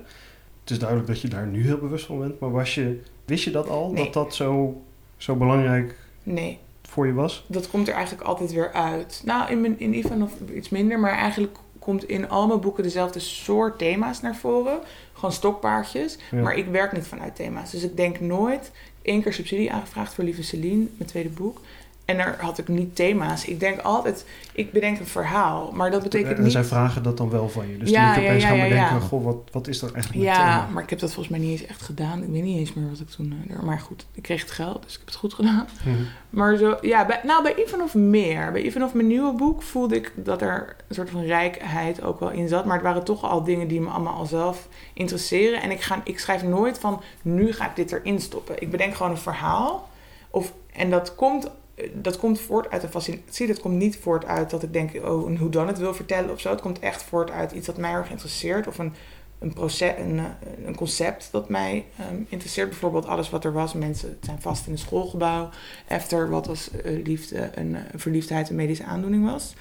Het is duidelijk dat je daar nu heel bewust van bent, maar was je, wist je dat al, Nee. dat dat zo, zo belangrijk Nee, voor je was? dat komt er eigenlijk altijd weer uit. Nou, in, mijn, in Ivanov iets minder, maar eigenlijk komt in al mijn boeken dezelfde soort thema's naar voren. Gewoon stokpaardjes. Ja. Maar ik werk niet vanuit thema's. Dus ik denk nooit... één keer subsidie aangevraagd voor Lieve Celine, mijn tweede boek. En daar had ik niet thema's. Ik denk altijd... Ik bedenk een verhaal. Maar dat betekent en niet... zij vragen dat dan wel van je. Dus Ja, je ja, opeens ja, gaan ja, bedenken, ja. goh, wat, wat is dat eigenlijk met Ja, thema? maar ik heb dat volgens mij niet eens echt gedaan. Ik weet niet eens meer wat ik toen... eh, Maar goed, ik kreeg het geld, dus ik heb het goed gedaan. Mhm. Maar zo, ja, bij, nou bij Ivanov meer. Bij Ivanov mijn nieuwe boek voelde ik dat er een soort van rijkheid ook wel in zat. Maar het waren toch al dingen die me allemaal al zelf interesseren. En ik, ga, ik schrijf nooit van, nu ga ik dit erin stoppen. Ik bedenk gewoon een verhaal. Of, en dat komt, dat komt voort uit een fascinatie. Dat komt niet voort uit dat ik denk, oh, een hoe dan het wil vertellen of zo. Het komt echt voort uit iets dat mij erg interesseert. Of een, een, proces, een, eh, een concept dat mij ehm, interesseert. Bijvoorbeeld alles wat er was. Mensen zijn vast in een schoolgebouw. Efter wat was eh, liefde, een eh, verliefdheid een medische aandoening was.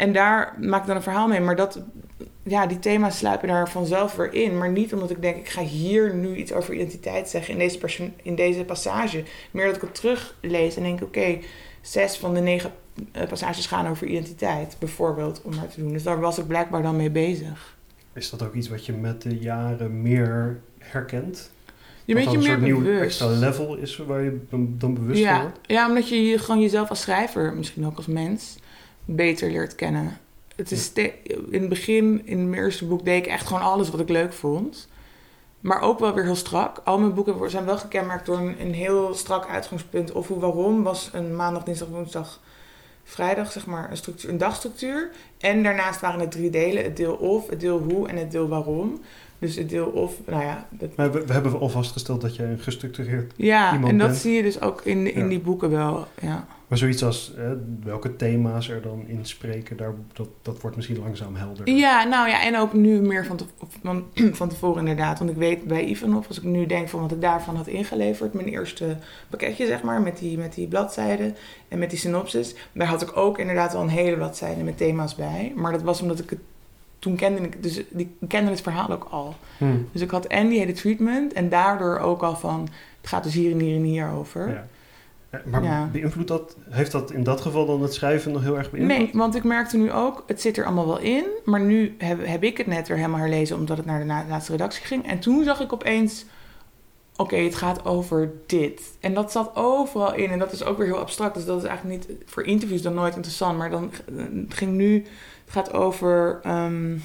En daar maak ik dan een verhaal mee. Maar dat, ja, die thema's sluipen daar vanzelf weer in. Maar niet omdat ik denk, ik ga hier nu iets over identiteit zeggen in deze, in deze passage. Meer dat ik het teruglees en denk, oké, zes van de negen eh, passages gaan over identiteit. Bijvoorbeeld, om maar te doen. Dus daar was ik blijkbaar dan mee bezig. Is dat ook iets wat je met de jaren meer herkent? Je bent je meer soort nieuw bewust. extra level is waar je dan bewust van wordt? ja, omdat je gewoon jezelf als schrijver, misschien ook als mens, beter leert kennen. Het is in het begin, in mijn eerste boek, deed ik echt gewoon alles wat ik leuk vond. Maar ook wel weer heel strak. Al mijn boeken zijn wel gekenmerkt door een, een heel strak uitgangspunt. Of hoe waarom was een maandag, dinsdag, woensdag, vrijdag, zeg maar, een, structuur, een dagstructuur. En daarnaast waren het drie delen. Het deel of, het deel hoe en het deel waarom. Dus het deel of, nou ja, dat Maar we, we hebben al vastgesteld dat je een gestructureerd... ja, Iemand en dat bent. zie je dus ook in, in Ja. die boeken wel. Ja. Maar zoiets als eh, welke thema's er dan in spreken, daar, dat, dat wordt misschien langzaam helder. Ja, nou ja, en ook nu meer van, te, van, van tevoren inderdaad. Want ik weet bij Ivanov, als ik nu denk van wat ik daarvan had ingeleverd, mijn eerste pakketje zeg maar, met die, met die bladzijden en met die synopsis, daar had ik ook inderdaad al een hele bladzijde met thema's bij. Maar dat was omdat ik het, toen kende ik, dus die kende het verhaal ook al. Hm. Dus ik had en die hele treatment en daardoor ook al van, het gaat dus hier en hier en hier over. Ja. Eh, Maar Ja. beïnvloedt dat, heeft dat in dat geval dan het schrijven nog heel erg beïnvloed? Nee, want ik merkte nu ook, het zit er allemaal wel in. Maar nu heb, heb ik het net weer helemaal herlezen omdat het naar de na- laatste redactie ging. En toen zag ik opeens, oké, het gaat over dit. En dat zat overal in. En dat is ook weer heel abstract. Dus dat is eigenlijk niet voor interviews dan nooit interessant. Maar dan eh, het ging nu, het gaat over... ehm,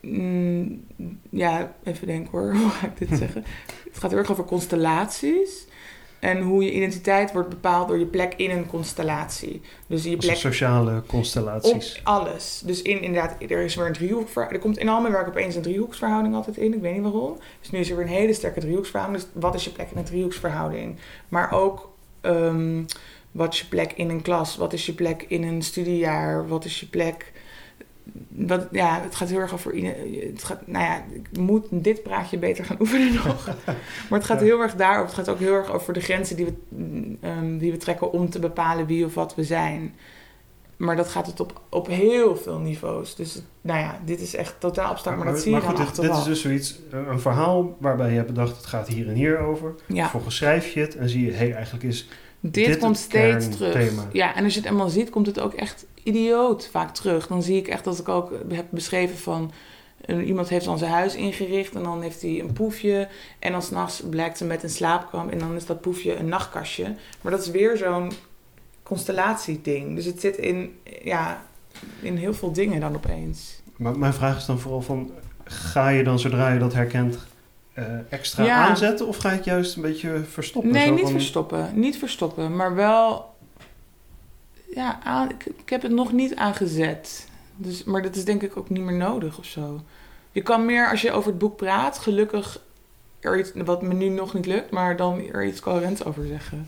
mm, ja, even denken hoor, hoe ga ik dit zeggen? Het gaat heel erg over constellaties. En hoe je identiteit wordt bepaald door je plek in een constellatie. Dus je Als plek sociale op constellaties. alles. Dus in, inderdaad, er is weer een driehoekverhouding. Er komt in al mijn werk opeens een driehoeksverhouding altijd in. Ik weet niet waarom. Dus nu is er weer een hele sterke driehoeksverhouding. Dus wat is je plek in een driehoeksverhouding? Maar ook ehm, wat is je plek in een klas? Wat is je plek in een studiejaar? Wat is je plek... Wat, ja, het gaat heel erg over... Het gaat, nou ja, ik moet dit praatje beter gaan oefenen nog. Maar het gaat Ja. heel erg daarover. Het gaat ook heel erg over de grenzen die we, ehm, die we trekken om te bepalen wie of wat we zijn. Maar dat gaat het op, op heel veel niveaus. Dus nou ja, dit is echt totaal abstract, maar, dat zie je goed, dan dit, is dus zoiets, eh, een verhaal waarbij je hebt bedacht, het gaat hier en hier over. ja, Vervolgens schrijf je het en zie je, hé, hey, eigenlijk is... dit, dit komt steeds terug. Ja, en als je het eenmaal ziet, komt het ook echt idioot vaak terug. Dan zie ik echt dat ik ook heb beschreven van... eh, Iemand heeft dan zijn huis ingericht en dan heeft hij een poefje. En dan s'nachts blijkt ze met een slaapkamp en dan is dat poefje een nachtkastje. Maar dat is weer zo'n constellatieding. Dus het zit in, ja, in heel veel dingen dan opeens. Maar mijn vraag is dan vooral van, ga je dan zodra je dat herkent eh, extra Ja. aanzetten? Of ga je het juist een beetje verstoppen? Nee, niet van- verstoppen. Niet verstoppen, maar wel... Ja, aan, ik, ik heb het nog niet aangezet. Dus, maar dat is denk ik ook niet meer nodig of zo. Je kan meer, als je over het boek praat, gelukkig... Er iets, wat me nu nog niet lukt, maar dan er iets coherents over zeggen.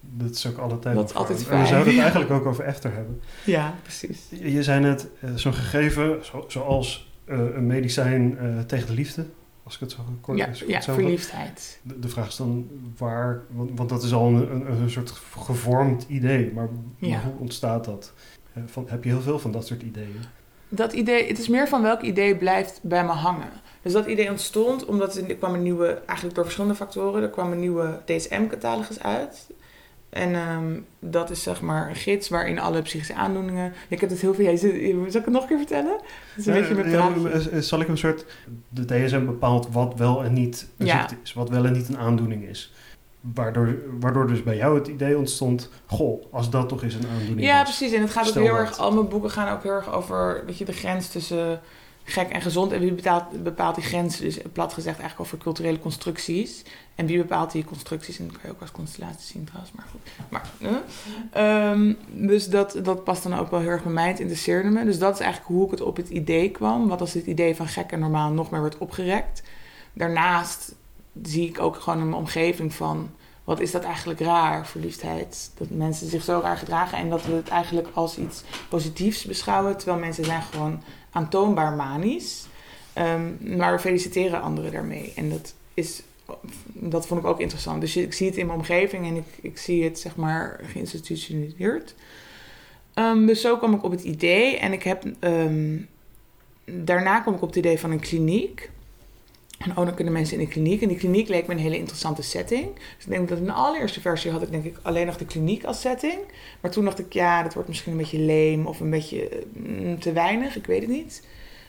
Dat is ook alle tijd Dat is altijd. En we fijn. zouden het eigenlijk ook over Efter hebben. Ja, precies. Je je zei net, eh, zo'n gegeven, zo- zoals eh, een medicijn eh, tegen de liefde, als ik het zo kort Ja, ja verliefdheid. De, de vraag is dan waar, want, want dat is al een, een, een soort gevormd idee, maar, hoe ontstaat dat? Van, heb je heel veel van dat soort ideeën? Dat idee, het is meer van welk idee blijft bij me hangen. Dus dat idee ontstond omdat er kwam een nieuwe, eigenlijk door verschillende factoren, er kwam een nieuwe DSM-catalogus uit. En ehm, dat is zeg maar een gids waarin alle psychische aandoeningen. Ik heb het heel veel. Jij Zal ik het nog een keer vertellen? Het is een Ja, beetje mijn ja, praatje. eh, zal ik een soort, de DSM bepaalt wat wel en niet een Ja. ziekte is, wat wel en niet een aandoening is. Waardoor, waardoor dus bij jou het idee ontstond, goh, als dat toch eens een aandoening Ja, was. precies. En het gaat ook heel dat. erg. Al mijn boeken gaan ook heel erg over weet je, de grens tussen gek en gezond. En wie bepaalt, bepaalt die grens? Dus plat gezegd eigenlijk over culturele constructies. En wie bepaalt die constructies? En dat kan je ook als constellatie zien trouwens, maar goed. Maar, eh. Ehm, dus dat, dat past dan ook wel heel erg bij mij. Het interesseerde me. Dus dat is eigenlijk hoe ik het op het idee kwam. Wat als het idee van gek en normaal nog meer wordt opgerekt. Daarnaast zie ik ook gewoon in mijn omgeving van... Wat is dat eigenlijk raar, verliefdheid? Dat mensen zich zo raar gedragen en dat we het eigenlijk als iets positiefs beschouwen. Terwijl mensen zijn gewoon aantoonbaar manisch. Ehm, maar we feliciteren anderen daarmee. En dat, is, dat vond ik ook interessant. Dus ik zie het in mijn omgeving en ik, ik zie het zeg maar geïnstitutionaliseerd. Ehm, dus zo kwam ik op het idee. En ik heb, ehm, daarna kwam ik op het idee van een kliniek. En oh, dan kunnen mensen in de kliniek. En die kliniek leek me een hele interessante setting. Dus ik denk dat in de allereerste versie had ik denk ik alleen nog de kliniek als setting. Maar toen dacht ik, ja, dat wordt misschien een beetje leem of een beetje mm, te weinig. Ik weet het niet.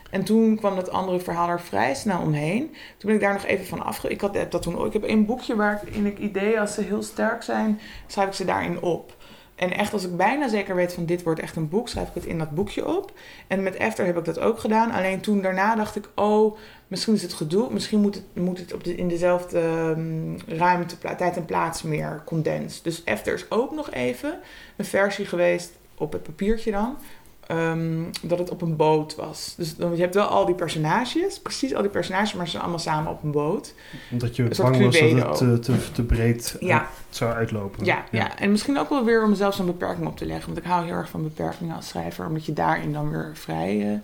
En toen kwam dat andere verhaal er vrij snel omheen. Toen ben ik daar nog even van afge... Ik, had dat toen ook. Ik heb één boekje waarin ik ideeën, als ze heel sterk zijn, schrijf ik ze daarin op. En echt, als ik bijna zeker weet van dit wordt echt een boek, schrijf ik het in dat boekje op. En met Efter heb ik dat ook gedaan. Alleen toen daarna dacht ik, oh, misschien is het gedoe. Misschien moet het, moet het op in dezelfde ehm, ruimte, tijd en plaats meer condens. Dus Efter is ook nog even een versie geweest op het papiertje dan. Ehm, dat het op een boot was. Dus dan, je hebt wel al die personages, precies al die personages, maar ze zijn allemaal samen op een boot. Omdat je Een bang was dat het te, te, te breed eh, zou uitlopen. Ja, ja, en misschien ook wel weer om mezelf zo'n beperking op te leggen. Want ik hou heel erg van beperkingen als schrijver, omdat je daarin dan weer vrij eh,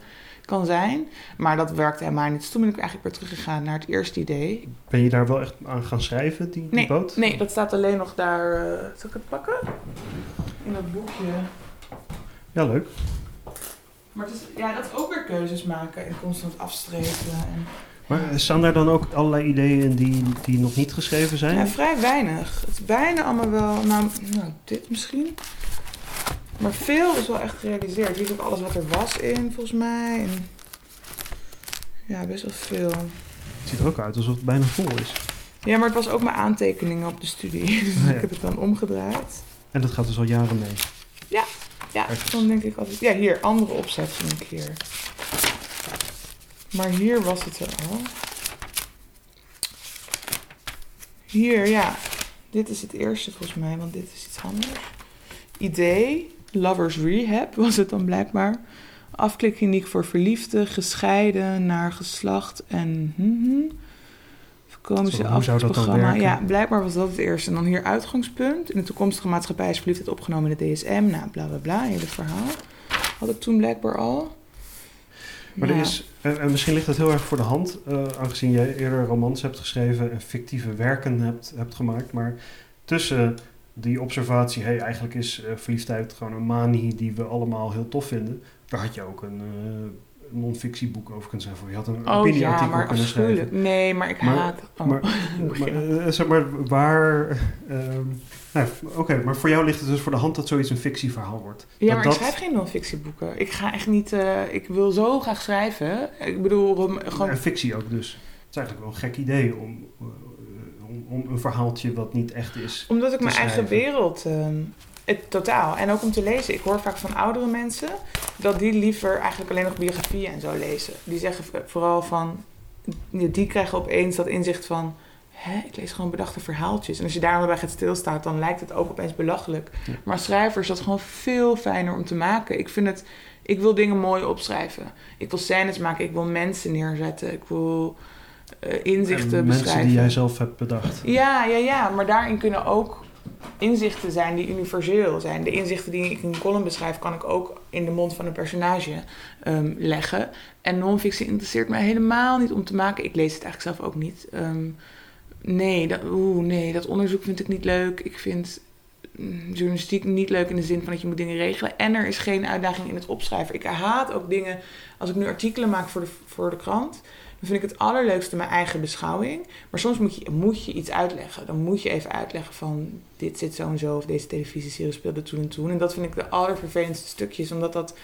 kan zijn. Maar dat werkte helemaal niet. Dus toen ben ik eigenlijk weer teruggegaan naar het eerste idee. Ben je daar wel echt aan gaan schrijven, die, die Nee, boot? nee, dat staat alleen nog daar. eh zal ik het pakken? In dat boekje. Ja, leuk. Maar het is, ja, dat is ook weer keuzes maken en constant afstrepen. En, Maar staan daar dan ook allerlei ideeën die, die nog niet geschreven zijn? Ja, vrij weinig. Het is bijna allemaal wel, nou, nou dit misschien. Maar veel is wel echt gerealiseerd. Hier is ook alles wat er was in, volgens mij. En ja, best wel veel. Het ziet er ook uit alsof het bijna vol is. Ja, maar het was ook mijn aantekeningen op de studie. Dus Ah, ja. ik heb het dan omgedraaid. En dat gaat dus al jaren mee. Ja, Ergens. dan denk ik altijd... Ja, hier, andere opzet vind ik hier. Maar hier was het er al. Hier, ja. Dit is het eerste volgens mij, want dit is iets anders. Idee, Lovers Rehab was het dan blijkbaar. Afklikkliniek voor verliefden, gescheiden naar geslacht en... hmm, Zo, ze hoe zou dat dan programma. Ja, blijkbaar was dat het eerste. En dan hier uitgangspunt. In de toekomstige maatschappij is verliefdheid opgenomen in de DSM. Nou, bla bla bla, hele verhaal. Had ik toen blijkbaar al. Maar er is, en, en misschien ligt het heel erg voor de hand, eh, aangezien jij eerder romans hebt geschreven en fictieve werken hebt, hebt gemaakt. Maar tussen die observatie, hey, eigenlijk is eh, verliefdheid gewoon een manie die we allemaal heel tof vinden. Daar had je ook een eh non-fictieboek over kunnen schrijven. Je had een Oh ja, opinieartikel maar kunnen schrijven. Nee, maar ik Maar- haat... Oh, maar- eh, zeg maar, waar... ehm, nou, Oké, maar voor jou ligt het dus voor de hand dat zoiets een fictieverhaal wordt. Ja, Dat maar dat- ik schrijf geen non-fictieboeken. Ik ga echt niet... eh, ik wil zo graag schrijven. Ik bedoel, gewoon... En fictie ook dus. Het is eigenlijk wel een gek idee om, eh, om, om een verhaaltje wat niet echt is. Omdat ik mijn eigen wereld... ehm, het, totaal. En ook om te lezen. Ik hoor vaak van oudere mensen... dat die liever eigenlijk alleen nog biografieën en zo lezen. Die zeggen vooral van... Die krijgen opeens dat inzicht van... Hè, ik lees gewoon bedachte verhaaltjes. En als je daar maar bij gaat stilstaan... dan lijkt het ook opeens belachelijk. Ja. Maar schrijvers is dat gewoon veel fijner om te maken. Ik vind het... Ik wil dingen mooi opschrijven. Ik wil scènes maken. Ik wil mensen neerzetten. Ik wil eh, inzichten En mensen beschrijven. die jij zelf hebt bedacht. Ja, ja, ja. Maar daarin kunnen ook inzichten zijn die universeel zijn. De inzichten die ik in een column beschrijf, kan ik ook in de mond van een personage ehm, leggen. En non-fictie interesseert mij helemaal niet om te maken. Ik lees het eigenlijk zelf ook niet. Ehm, nee, dat, oeh, nee, dat onderzoek vind ik niet leuk. Ik vind mm, journalistiek niet leuk in de zin van dat je moet dingen regelen. En er is geen uitdaging in het opschrijven. Ik haat ook dingen, als ik nu artikelen maak voor de, voor de krant... dan vind ik het allerleukste mijn eigen beschouwing. Maar soms moet je, moet je iets uitleggen. Dan moet je even uitleggen van dit zit zo en zo... of deze televisieserie speelde toen en toen. En dat vind ik de allervervelendste stukjes, omdat dat...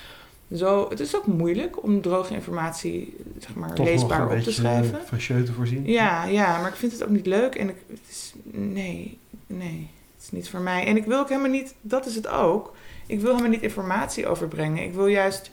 Zo, het is ook moeilijk om droge informatie zeg maar, Toch nog leesbaar een op te schrijven. van te voorzien. Ja, ja, maar ik vind het ook niet leuk. En ik, het is, nee, nee, het is niet voor mij. En ik wil ook helemaal niet, dat is het ook. Ik wil helemaal niet informatie overbrengen. Ik wil juist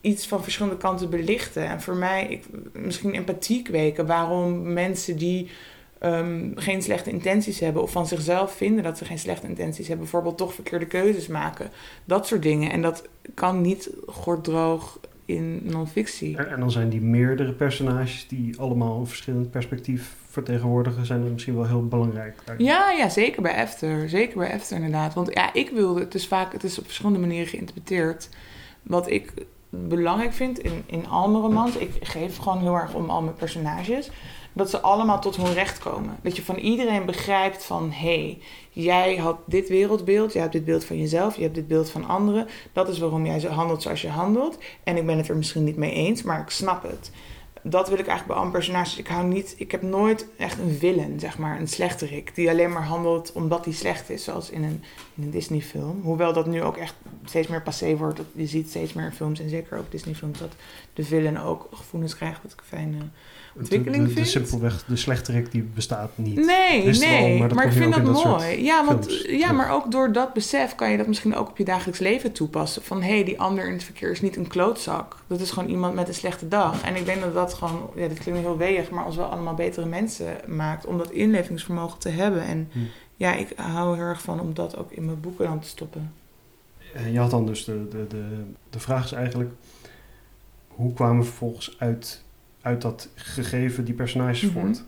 iets van verschillende kanten belichten. En voor mij, ik, misschien empathie kweken. Waarom mensen die ehm, geen slechte intenties hebben... of van zichzelf vinden dat ze geen slechte intenties hebben... bijvoorbeeld toch verkeerde keuzes maken. Dat soort dingen. En dat kan niet gorddroog in non-fictie. En, dan zijn die meerdere personages die allemaal een verschillend perspectief vertegenwoordigen, zijn er misschien wel heel belangrijk. Ja, ja, zeker bij Efter. Zeker bij Efter inderdaad. Want ja, ik wilde, het is vaak, het is op verschillende manieren geïnterpreteerd. Wat ik belangrijk vind in, in al mijn romans, ik geef gewoon heel erg om al mijn personages, dat ze allemaal tot hun recht komen. Dat je van iedereen begrijpt van, hé, hey, jij had dit wereldbeeld, jij hebt dit beeld van jezelf, je hebt dit beeld van anderen. Dat is waarom jij handelt zoals je handelt. En ik ben het er misschien niet mee eens, maar ik snap het dat wil ik eigenlijk bij alle. Ik hou niet, ik heb nooit echt een villain, zeg maar, een slechterik, die alleen maar handelt omdat hij slecht is, zoals in een, in een Disney-film. Hoewel dat nu ook echt steeds meer passé wordt. Je ziet steeds meer films en zeker ook Disney-films dat de villain ook gevoelens krijgt, wat ik fijn. eh, ontwikkeling de, de, de simpelweg, de slechterik die bestaat niet. Nee, Wist nee, maar ik vind dat mooi. Ja, want, films ja, maar ook door dat besef kan je dat misschien ook op je dagelijks leven toepassen. Van hé, hey, die ander in het verkeer is niet een klootzak. Dat is gewoon iemand met een slechte dag. En ik denk dat dat gewoon, ja, dit klinkt heel weeg, maar ons wel allemaal betere mensen maakt om dat inlevingsvermogen te hebben. En Hm. ja, ik hou heel erg van om dat ook in mijn boeken dan te stoppen. En je had dan dus de, de, de, de vraag is eigenlijk, hoe kwamen vervolgens uit, uit dat gegeven die personages Mhm. voort?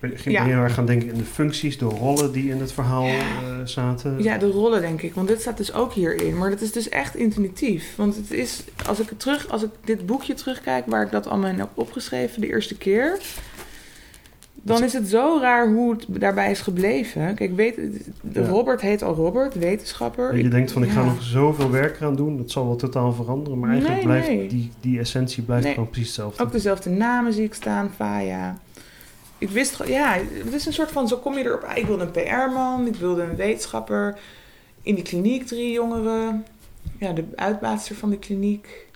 Ging Ja. heel erg gaan denken in de functies, de rollen die in het verhaal eh, zaten? Ja, de rollen denk ik. Want dit staat dus ook hierin. Maar dat is dus echt intuïtief. Want het is, als ik het terug, als ik dit boekje terugkijk waar ik dat allemaal heb opgeschreven de eerste keer. Dan is het zo raar hoe het daarbij is gebleven. Kijk, weet. Robert heet al Robert, wetenschapper. En je denkt van ik ga Ja. nog zoveel werk eraan doen, dat zal wel totaal veranderen. Maar eigenlijk Nee, blijft nee. Die, die essentie blijft Nee. gewoon precies hetzelfde. Ook dezelfde namen zie ik staan, Faya. Ik wist gewoon, ja, het is een soort van, zo kom je erop. Ik wilde een PR-man, ik wilde een wetenschapper. In die kliniek drie jongeren. Ja, de uitbaatster van de kliniek.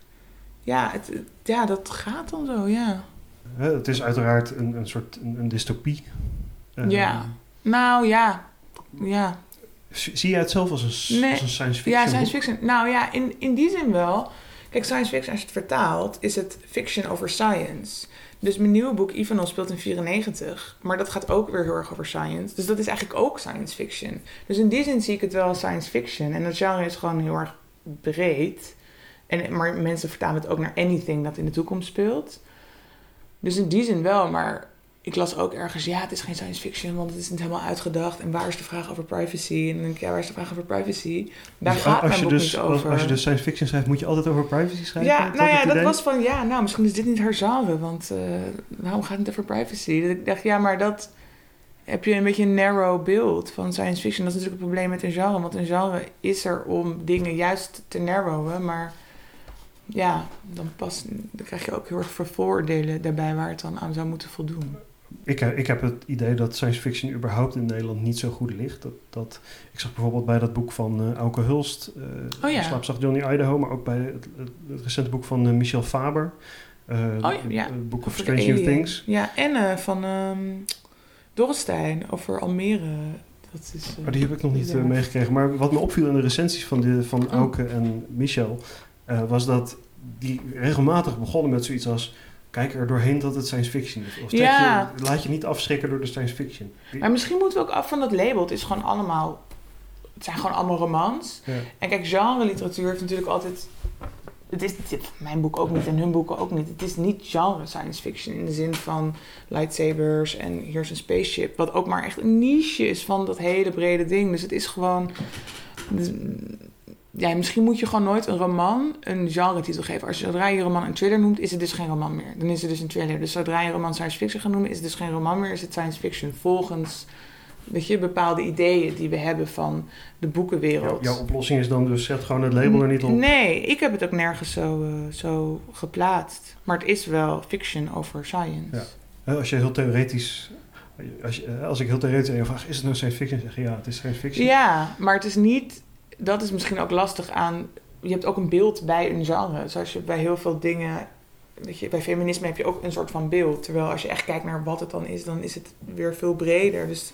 Ja, het- ja, dat gaat dan zo, ja. Hè, het is uiteraard een, een soort een, een dystopie. Eh, Ja. Nou ja, ja. Zie jij het zelf als een, Nee. als een science fiction? Ja, science boek? fiction. Nou ja, in, in die zin wel. Kijk, science fiction, als je het vertaalt, is het fiction over science. Dus mijn nieuwe boek, Ivanov, speelt in 94. Maar dat gaat ook weer heel erg over science. Dus dat is eigenlijk ook science fiction. Dus in die zin zie ik het wel als science fiction. En dat genre is gewoon heel erg breed. En, maar mensen vertalen het ook naar anything dat in de toekomst speelt. Dus in die zin wel, maar ik las ook ergens, ja, het is geen science fiction, want het is niet helemaal uitgedacht. En waar is de vraag over privacy? En dan denk ik, ja, waar is de vraag over privacy? Daar Dus gaat als mijn je boek dus, niet over. als je dus science fiction schrijft, moet je altijd over privacy schrijven? ja, nou ja, dat idee? was van, ja, nou, misschien is dit niet haar genre, want eh, waarom gaat het over privacy? Dat ik dacht, ja, maar dat heb je een beetje een narrow beeld van science fiction. Dat is natuurlijk het probleem met een genre, want een genre is er om dingen juist te narrowen, maar ja, dan, pas, dan krijg je ook heel erg veel vooroordelen daarbij waar het dan aan zou moeten voldoen. Ik, heb- ik heb het idee dat science fiction überhaupt in Nederland niet zo goed ligt. Dat, dat, ik zag bijvoorbeeld bij dat boek van eh Auke Hulst, eh Oh ja. Slaapzacht Johnny Idaho, maar ook bij het, het, het recente boek van eh, Michel Faber. eh, Oh ja, het- boek of Strange New. Things. Ja, en eh, van Dorrestein over Almere. Dat is, eh, Maar die heb ik nog niet eh, meegekregen. Maar wat me opviel in de recensies van, de, van Oh. Auke en Michel... eh, was dat die regelmatig begonnen met zoiets als... Kijk er doorheen dat het science fiction is. Of Ja. je, laat je niet afschrikken door de science fiction. Maar misschien moeten we ook af van dat label. Het is gewoon allemaal... Het zijn gewoon allemaal romans. Ja. En kijk, genre literatuur heeft natuurlijk altijd... Het is mijn boek ook niet en hun boeken ook niet. Het is niet genre science fiction in de zin van lightsabers en hier is een spaceship. Wat ook maar echt een niche is van dat hele brede ding. Dus het is gewoon... Ja, misschien moet je gewoon nooit een roman een genre-titel geven. Als je, zodra je een roman een thriller noemt, is het dus geen roman meer. Dan is het dus een thriller. Dus zodra je een roman science fiction gaat noemen, is het dus geen roman meer, is het science fiction. Volgens weet je, bepaalde ideeën die we hebben van de boekenwereld. Jouw, jouw oplossing is dan dus zet gewoon het label er niet op. Nee, ik heb het ook nergens zo, eh, zo geplaatst. Maar het is wel fiction over science. Ja. Hè, Als je heel theoretisch... Als, je, eh, als ik heel theoretisch aan je vraag, is het nou science fiction? Zeg je ja, het is science fiction. Ja, maar het is niet. Dat is misschien ook lastig aan. Je hebt ook een beeld bij een genre. Zoals je bij heel veel dingen. Weet je, bij feminisme heb je ook een soort van beeld. Terwijl als je echt kijkt naar wat het dan is, dan is het weer veel breder. Dus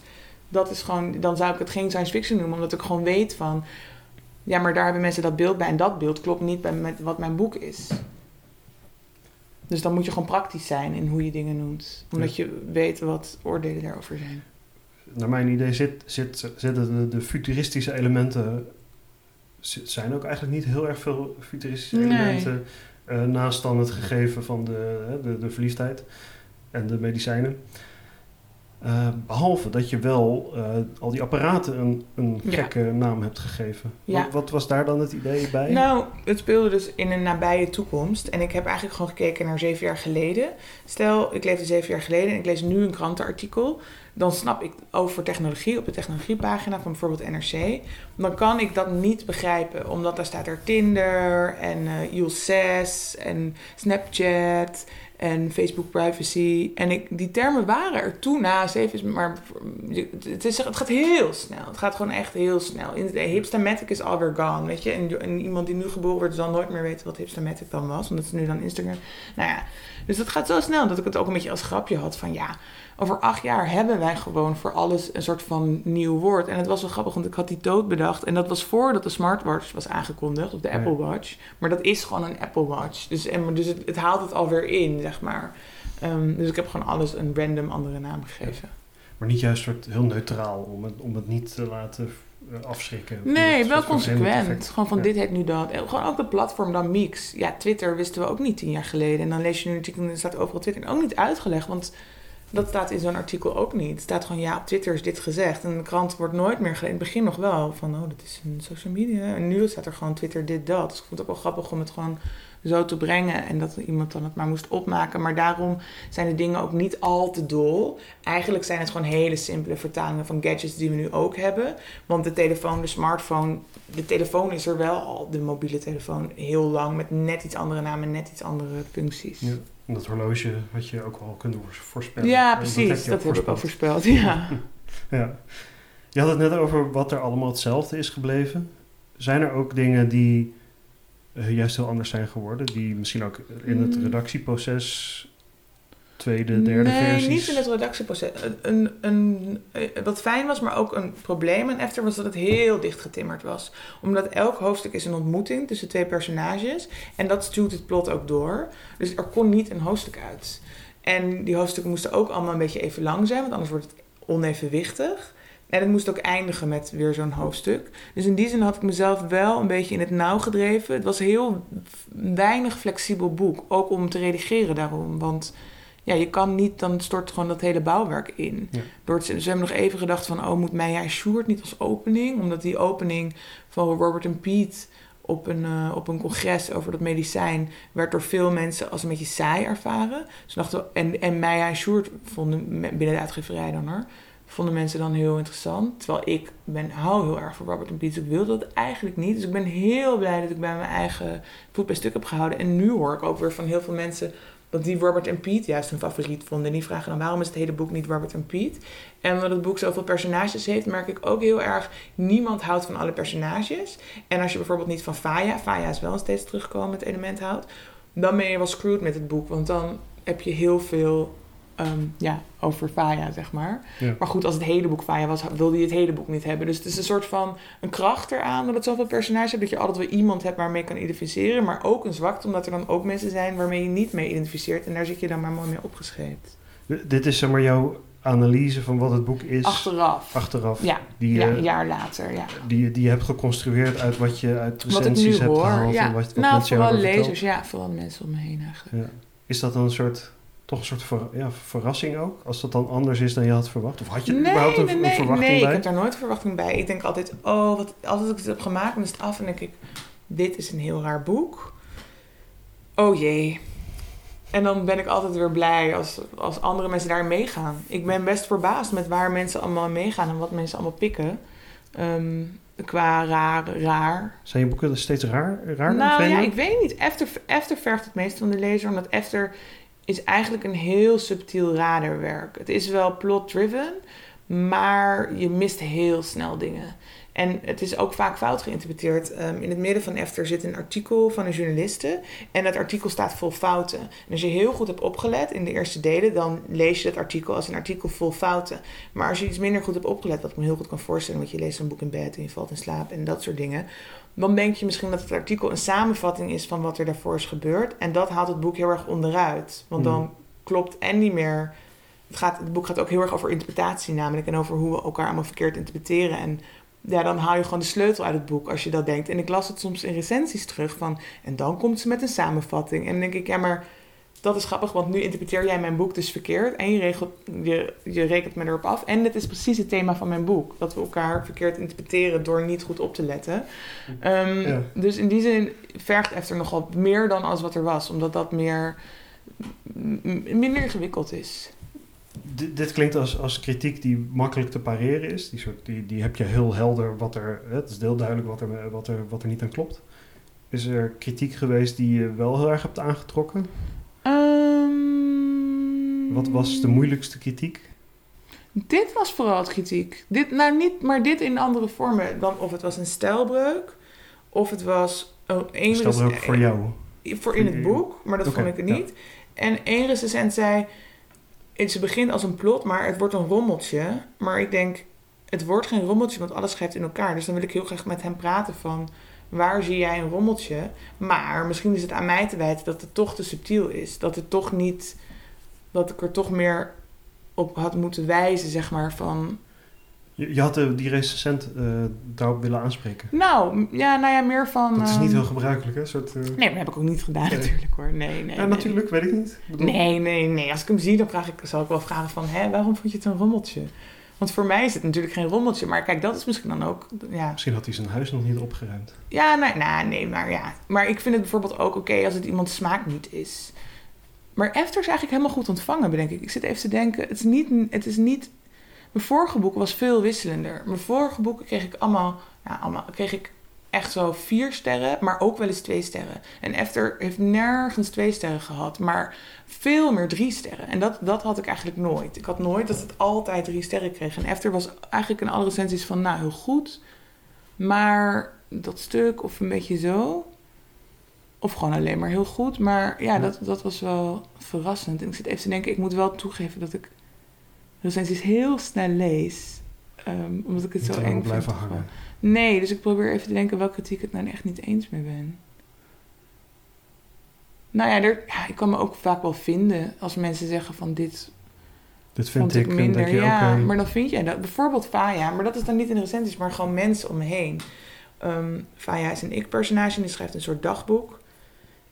dat is gewoon. Dan zou ik het geen science fiction noemen, omdat ik gewoon weet van. Ja, maar daar hebben mensen dat beeld bij. En dat beeld klopt niet bij met wat mijn boek is. Dus dan moet je gewoon praktisch zijn in hoe je dingen noemt. Omdat je weet wat oordelen daarover zijn. Naar mijn idee zit, zit, zitten de, de futuristische elementen... zi- zijn ook eigenlijk niet heel erg veel futuristische Nee. elementen... eh, naast dan het gegeven van de, de, de verliefdheid en de medicijnen. Eh, behalve dat je wel eh, al die apparaten een, een Ja. gekke naam hebt gegeven. Ja. Wat, wat was daar dan het idee bij? Nou, het speelde dus in een nabije toekomst. En ik heb eigenlijk gewoon gekeken naar zeven jaar geleden. Stel, ik leefde zeven jaar geleden en ik lees nu een krantenartikel. Dan snap ik over technologie op de technologiepagina van bijvoorbeeld NRC. Dan kan ik dat niet begrijpen. Omdat daar staat er Tinder en eh iOS 6 en Snapchat en Facebook privacy. En ik, die termen waren er toen na zeven... is- Maar het, is, het gaat heel snel. Het gaat gewoon echt heel snel. In hipstamatic is alweer gone, weet je. En, en iemand die nu geboren wordt zal nooit meer weten wat hipstamatic dan was. Omdat ze nu dan Instagram... Nou ja, dus dat gaat zo snel dat ik het ook een beetje als grapje had van... Ja, over acht jaar hebben wij gewoon voor alles een soort van nieuw woord. En het was wel grappig, want ik had die dood bedacht. En dat was voordat de smartwatch was aangekondigd, of de. Apple Watch. Maar dat is gewoon een Apple Watch. Dus, en, dus het, het haalt het alweer in, zeg maar. Ehm, dus ik heb gewoon alles een random andere naam gegeven. Maar niet juist soort heel neutraal om het, om het niet te laten eh, afschrikken. Nee, wel consequent. Gewoon van Ja. dit heet nu dat. En gewoon ook de platform dan Mix. Ja, Twitter wisten we ook niet tien jaar geleden. En dan lees je nu natuurlijk, en er staat overal Twitter. En ook niet uitgelegd, want Dat staat in zo'n artikel ook niet. Het staat gewoon, ja, op Twitter is dit gezegd. En de krant wordt nooit meer. In het begin nog wel, van, oh, dat is een social media. En nu staat er gewoon Twitter dit, dat. Dus ik vond het ook wel grappig om het gewoon zo te brengen. En dat iemand dan het maar moest opmaken. Maar daarom zijn de dingen ook niet al te dol. Eigenlijk zijn het gewoon hele simpele vertalingen van gadgets die we nu ook hebben. Want de telefoon, de smartphone, de telefoon is er wel al, de mobiele telefoon, heel lang. Met net iets andere namen, net iets andere functies. Ja. En dat horloge had je ook wel kunnen voorspellen. Ja, precies. Dat ik ook voorspeld, ja. ja. Je had het net over wat er allemaal hetzelfde is gebleven. Zijn er ook dingen die uh, juist heel anders zijn geworden? Die misschien ook in het mm. redactieproces tweede, derde nee, versies? Nee, niet in het redactieproces. Een, een, een, eh, wat fijn was, maar ook een probleem en Efter was dat het heel dicht getimmerd was. Omdat elk hoofdstuk is een ontmoeting tussen twee personages. En dat stuurt het plot ook door. Dus er kon niet een hoofdstuk uit. En die hoofdstukken moesten ook allemaal een beetje even lang zijn, want anders wordt het onevenwichtig. En het moest ook eindigen met weer zo'n hoofdstuk. Dus in die zin had ik mezelf wel een beetje in het nauw gedreven. Het was een heel weinig flexibel boek. Ook om te redigeren daarom. Want ja, je kan niet, dan stort gewoon dat hele bouwwerk in. Ja. Door ze hebben nog even gedacht van, oh, moet Maya Sjoerd niet als opening? Omdat die opening van Robert en Pete op een, uh, op een congres over dat medicijn werd door veel mensen als een beetje saai ervaren. Dus dachten, en, en Maya en Sjoerd vonden, binnen de uitgeverij dan hoor, vonden mensen dan heel interessant. Terwijl ik ben, hou heel erg van Robert en Pete, dus ik wilde dat eigenlijk niet. Dus ik ben heel blij dat ik bij mijn eigen voet bij stuk heb gehouden. En nu hoor ik ook weer van heel veel mensen dat die Robert en Piet juist hun favoriet vonden. En die vragen dan waarom is het hele boek niet Robert en Piet? En omdat het boek zoveel personages heeft, merk ik ook heel erg... niemand houdt van alle personages. En als je bijvoorbeeld niet van Faya... Faya is wel steeds terugkomend element houdt... dan ben je wel screwed met het boek. Want dan heb je heel veel Ehm, ja, over Faya, zeg maar. Maar goed, als het hele boek Faya was, wilde je het hele boek niet hebben. Dus het is een soort van een kracht eraan dat het zoveel personages hebt. Dat je altijd wel iemand hebt waarmee je kan identificeren. Maar ook een zwakte, omdat er dan ook mensen zijn waarmee je niet mee identificeert. En daar zit je dan maar mooi mee opgeschreven. Dit is zeg maar jouw analyse van wat het boek is. Achteraf. Achteraf. Ja, die, ja een jaar later, ja. Die, die je hebt geconstrueerd uit wat je uit recensies hebt gehaald. Ja. En wat, wat nou, vooral lezers, ja. Vooral mensen om me heen eigenlijk. Ja. Is dat dan een soort toch een soort ver, ja, verrassing ook? Als dat dan anders is dan je had verwacht? Of had je nee, überhaupt een, nee, nee, verwachting nee, bij? ik heb daar nooit verwachting bij. Ik denk altijd, oh, wat, als ik het heb gemaakt, dan is het af. En denk ik, dit is een heel raar boek. Oh jee. En dan ben ik altijd weer blij als, als andere mensen daar meegaan. Ik ben best verbaasd met waar mensen allemaal meegaan en wat mensen allemaal pikken. Um, qua raar, raar. Zijn je boeken steeds raar? raar nou ja, ik weet niet. Efter, Efter vergt het meest van de lezer, omdat Efter is eigenlijk een heel subtiel raderwerk. Het is wel plot-driven, maar je mist heel snel dingen. En het is ook vaak fout geïnterpreteerd. Ehm, in het midden van Efter zit een artikel van een journaliste. En dat artikel staat vol fouten. En als je heel goed hebt opgelet in de eerste delen, dan lees je dat artikel als een artikel vol fouten. Maar als je iets minder goed hebt opgelet, wat ik me heel goed kan voorstellen, want je leest een boek in bed en je valt in slaap en dat soort dingen. Dan denk je misschien dat het artikel een samenvatting is van wat er daarvoor is gebeurd. En dat haalt het boek heel erg onderuit. Want dan hmm. klopt en niet meer. Het, gaat, het boek gaat ook heel erg over interpretatie, namelijk. En over hoe we elkaar allemaal verkeerd interpreteren. En ja, dan haal je gewoon de sleutel uit het boek als je dat denkt. En ik las het soms in recensies terug van. En dan komt ze met een samenvatting. En dan denk ik, ja, maar dat is grappig, want nu interpreteer jij mijn boek dus verkeerd. En je, regelt, je, je rekent me erop af. En het is precies het thema van mijn boek. Dat we elkaar verkeerd interpreteren door niet goed op te letten. Ehm, dus in die zin vergt Efter nogal meer dan als wat er was. Omdat dat meer, minder ingewikkeld is dit klinkt als, als kritiek die makkelijk te pareren is. Die, soort, die, die heb je heel helder wat er. Het is heel duidelijk wat er, wat, er, wat er niet aan klopt. Is er kritiek geweest die je wel heel erg hebt aangetrokken? Um, wat was de moeilijkste kritiek? Dit was vooral het kritiek. Dit, nou, niet, maar dit in andere vormen. Dan of het was een stijlbreuk, of het was oh, een stijlbreuk voor jou. Voor in het boek, maar dat vond ik het niet. En één recensent zei ze begint als een plot, maar het wordt een rommeltje. Maar ik denk, het wordt geen rommeltje, want alles schrijft in elkaar. Dus dan wil ik heel graag met hem praten van... waar zie jij een rommeltje? Maar misschien is het aan mij te wijten dat het toch te subtiel is. Dat het toch niet... dat ik er toch meer op had moeten wijzen, zeg maar, van... Je, je had eh, die recensent eh, daarop willen aanspreken. Nou, ja, nou ja, meer van... Dat is niet ehm, heel gebruikelijk, hè? Soort, eh, Nee, maar dat heb ik ook niet gedaan Nee. natuurlijk hoor. Nee, nee. ja, nee. natuurlijk, weet ik niet. Bedoel, Nee, nee, nee. Als ik hem zie, dan vraag ik, zal ik wel vragen van... Hè, waarom vond je het een rommeltje? Want voor mij is het natuurlijk geen rommeltje. Maar kijk, dat is misschien dan ook... Ja, Misschien had hij zijn huis nog niet opgeruimd. ja nou, nou, nee, maar ja. Maar ik vind het bijvoorbeeld ook oké als het iemand smaak niet is. Maar Efter is eigenlijk helemaal goed ontvangen, bedenk ik. Ik zit even te denken, het is niet... Het is niet mijn vorige boek was veel wisselender. Mijn vorige boeken kreeg ik allemaal... Ja, allemaal kreeg ik echt zo vier sterren, maar ook wel eens twee sterren. En Efter heeft nergens twee sterren gehad, maar veel meer drie sterren. En dat, dat had ik eigenlijk nooit. Ik had nooit dat het altijd drie sterren kreeg. En Efter was eigenlijk in alle recensies van, nou, heel goed. Maar dat stuk of een beetje zo. Of gewoon alleen maar heel goed. Maar ja, Ja. dat, dat was wel verrassend. En ik zit even te denken, ik moet wel toegeven dat ik recensies heel snel lees. Ehm, omdat ik het Niet zo eng vind. blijven gewoon. hangen. Nee, dus ik probeer even te denken welke kritiek ik nou echt niet eens mee ben. Nou ja, er, ja, ik kan me ook vaak wel vinden als mensen zeggen van dit Dit vind ik, minder. denk je, ja, maar dan vind jij dat. Bijvoorbeeld Faya, maar dat is dan niet in de recensies, maar gewoon mensen om me heen. Ehm Faya is een ik-personage en die schrijft een soort dagboek.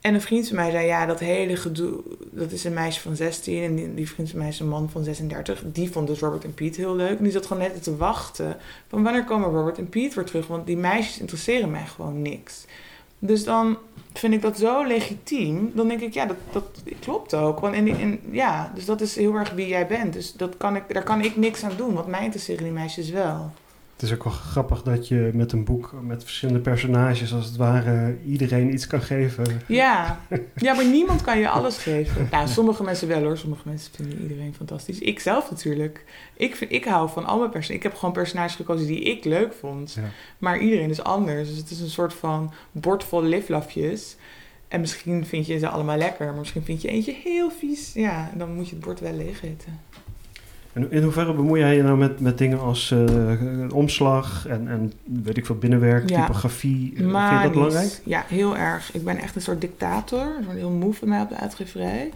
En een vriend van mij zei, ja, dat hele gedoe, dat is een meisje van 16 en die, vriend van mij is een man van 36. Die vond dus Robert en Piet heel leuk. En die zat gewoon net te wachten van wanneer komen Robert en Piet weer terug, want die meisjes interesseren mij gewoon niks. Dus dan vind ik dat zo legitiem. Dan denk ik, ja, dat, dat klopt ook. Want ja, dus dat is heel erg wie jij bent. Dus dat kan ik, daar kan ik niks aan doen, want mij interesseren die meisjes wel. Het is ook wel grappig dat je met een boek met verschillende personages, als het ware, iedereen iets kan geven. Ja, ja maar niemand kan je alles geven. Nou, sommige mensen wel hoor. Sommige mensen vinden iedereen fantastisch. Ik zelf natuurlijk. Ik, vind, ik hou van alle personages. Ik heb gewoon personages gekozen die ik leuk vond. Ja. Maar iedereen is anders. Dus het is een soort van bord vol liflafjes. En misschien vind je ze allemaal lekker. Maar misschien vind je eentje heel vies. Ja, dan moet je het bord wel leeg eten. En in hoeverre bemoei jij je nou met, met dingen als eh, omslag en, en weet ik veel, binnenwerk, Ja. typografie? Eh, Vind je dat belangrijk? Ja, heel erg. Ik ben echt een soort dictator. Wordt heel moe van mij op de uitgeverij.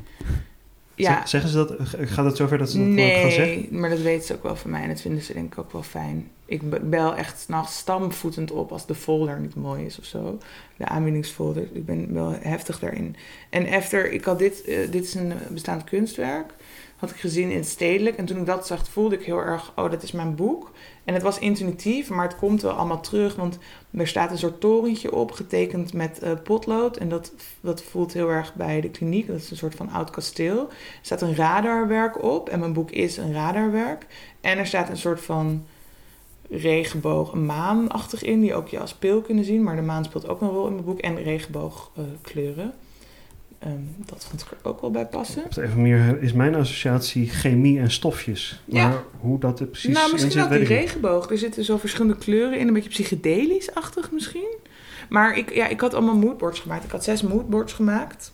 Ja, Zeg- Zeggen ze dat? Gaat het zover dat ze dat ook gaan zeggen? Nee, maar dat weten ze ook wel van mij en dat vinden ze denk ik ook wel fijn. Ik be- bel echt s'nachts stamvoetend op als de folder niet mooi is of zo. De aanbiedingsfolder. Ik ben wel heftig daarin. En efter, ik had dit, eh, dit is een eh, bestaand kunstwerk. Had ik gezien in het stedelijk. En toen ik dat zag, voelde ik heel erg, oh, dat is mijn boek. En het was intuïtief, maar het komt wel allemaal terug. Want er staat een soort torentje op, getekend met eh, potlood. En dat, dat voelt heel erg bij de kliniek. Dat is een soort van oud kasteel. Er staat een radarwerk op. En mijn boek is een radarwerk. En er staat een soort van regenboog, maanachtig in. Die ook je als pil kunnen zien. Maar de maan speelt ook een rol in mijn boek. En regenboogkleuren. Ehm, dat vond ik er ook wel bij passen. Op de andere manier is mijn associatie chemie en stofjes. Ja. Maar hoe dat er precies nou, misschien ook die regenboog. Er zitten zo verschillende kleuren in. Een beetje psychedelisch-achtig misschien. Maar ik, ja, ik had allemaal moodboards gemaakt. Ik had zes moodboards gemaakt.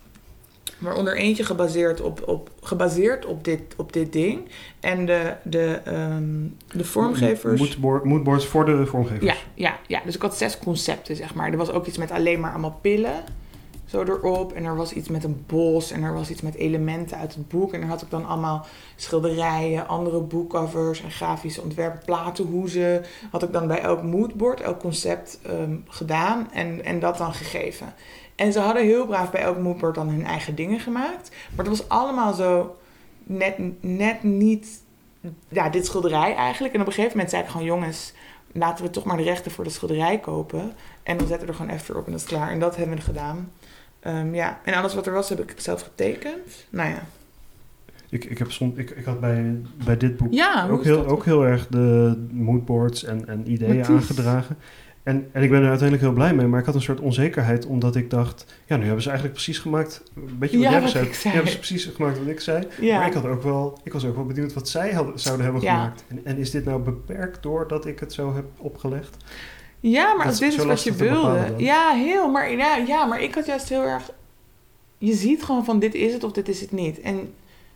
Waaronder eentje gebaseerd op, op, gebaseerd op, dit, op dit ding. En de, de, ehm, de vormgevers... Moodboard- Moodboards voor de vormgevers. Ja, ja, ja, dus ik had zes concepten, zeg maar. Er was ook iets met alleen maar allemaal pillen, zo erop. En er was iets met een bos en er was iets met elementen uit het boek. En daar had ik dan allemaal schilderijen, andere boekcovers en grafische ontwerpen, platenhoezen. Had ik dan bij elk moodboard, elk concept ehm, gedaan en, en dat dan gegeven. En ze hadden heel braaf bij elk moodboard dan hun eigen dingen gemaakt. Maar het was allemaal zo net, net niet... Ja, dit schilderij eigenlijk. En op een gegeven moment zei ik gewoon... jongens, laten we toch maar de rechten voor de schilderij kopen. En dan zetten we er gewoon even op en dat is klaar. En dat hebben we gedaan. Ehm, ja, en alles wat er was heb ik zelf getekend. Nou ja. Ik, ik, heb soms, ik, ik had bij, bij dit boek Ja, ook, heel, ook heel erg de moodboards en, en ideeën aangedragen. En, en ik ben er uiteindelijk heel blij mee, maar ik had een soort onzekerheid omdat ik dacht, ja, nu hebben ze eigenlijk precies gemaakt, een beetje wat Ja, jij wat zei. hebben ze precies gemaakt wat ik zei. Ja. Maar ik, had ook wel, ik was ook wel benieuwd wat zij hadden, zouden hebben Ja. gemaakt. En, en is dit nou beperkt doordat ik het zo heb opgelegd? Ja, maar Dat als is dit is wat je wilde. Ja, heel. Maar, ja, ja, maar ik had juist heel erg... Je ziet gewoon van dit is het of dit is het niet. En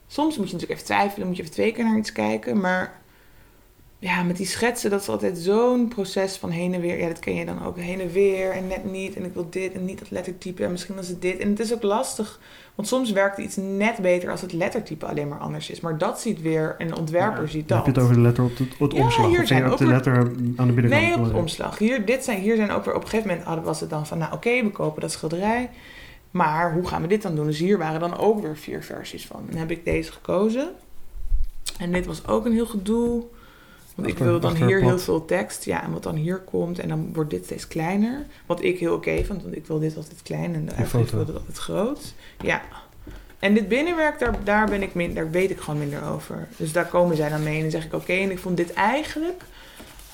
soms moet je natuurlijk even twijfelen. Moet je even twee keer naar iets kijken. Maar ja, met die schetsen, dat is altijd zo'n proces van heen en weer. Ja, dat ken je dan ook. Heen en weer en net niet. En ik wil dit en niet dat lettertype. En misschien is het dit. En het is ook lastig. Want soms werkt iets net beter als het lettertype alleen maar anders is. Maar dat ziet weer, een ontwerper ziet dat. Heb je het over de letter op, het, op Ja, omslag? hier Of zijn op ook de weer- letter aan de binnenkant? Nee, op de omslag. Hier, dit zijn, hier zijn ook weer op een gegeven moment was het dan van, nou oké, we kopen dat schilderij. Maar hoe gaan we dit dan doen? Dus hier waren dan ook weer vier versies van. En heb ik deze gekozen. En dit was ook een heel gedoe. Ik wil dan hier heel veel tekst. Ja, en wat dan hier komt. En dan wordt dit steeds kleiner. Wat ik heel oké vind, want ik wil dit altijd klein. En de uitgever wil dit altijd groot. Ja. En dit binnenwerk, daar, daar, ben ik min, daar weet ik gewoon minder over. Dus daar komen zij dan mee. En dan zeg ik, oké, en ik vond dit eigenlijk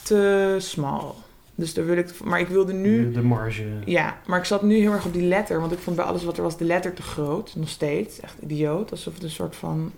te smal. Dus daar wil ik... Maar ik wilde nu... De marge. Ja, maar ik zat nu heel erg op die letter. Want ik vond bij alles wat er was de letter te groot. Nog steeds. Echt idioot. Alsof het een soort van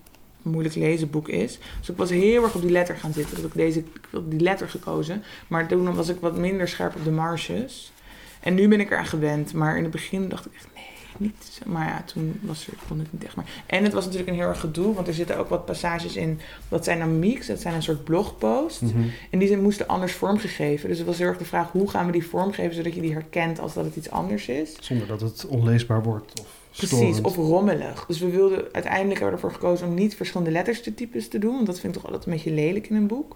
moeilijk lezen boek is. Dus ik was heel erg op die letter gaan zitten. Dat ik deze... Ik wilde die letter gekozen. Maar toen was ik wat minder scherp op de marges. En nu ben ik eraan gewend. Maar in het begin dacht ik echt... Nee, niet. Maar ja, toen was er, kon het niet echt maar. En het was natuurlijk een heel erg gedoe. Want er zitten ook wat passages in. Dat zijn dan mix. Dat zijn een soort blogpost. Mhm. En die zijn- moesten anders vormgegeven. Dus het was heel erg de vraag, hoe gaan we die vormgeven zodat je die herkent als dat het iets anders is? Zonder dat het onleesbaar wordt of Precies, of rommelig. Dus we wilden uiteindelijk hebben we ervoor gekozen om niet verschillende letters te types te doen. Want dat vind ik toch altijd een beetje lelijk in een boek.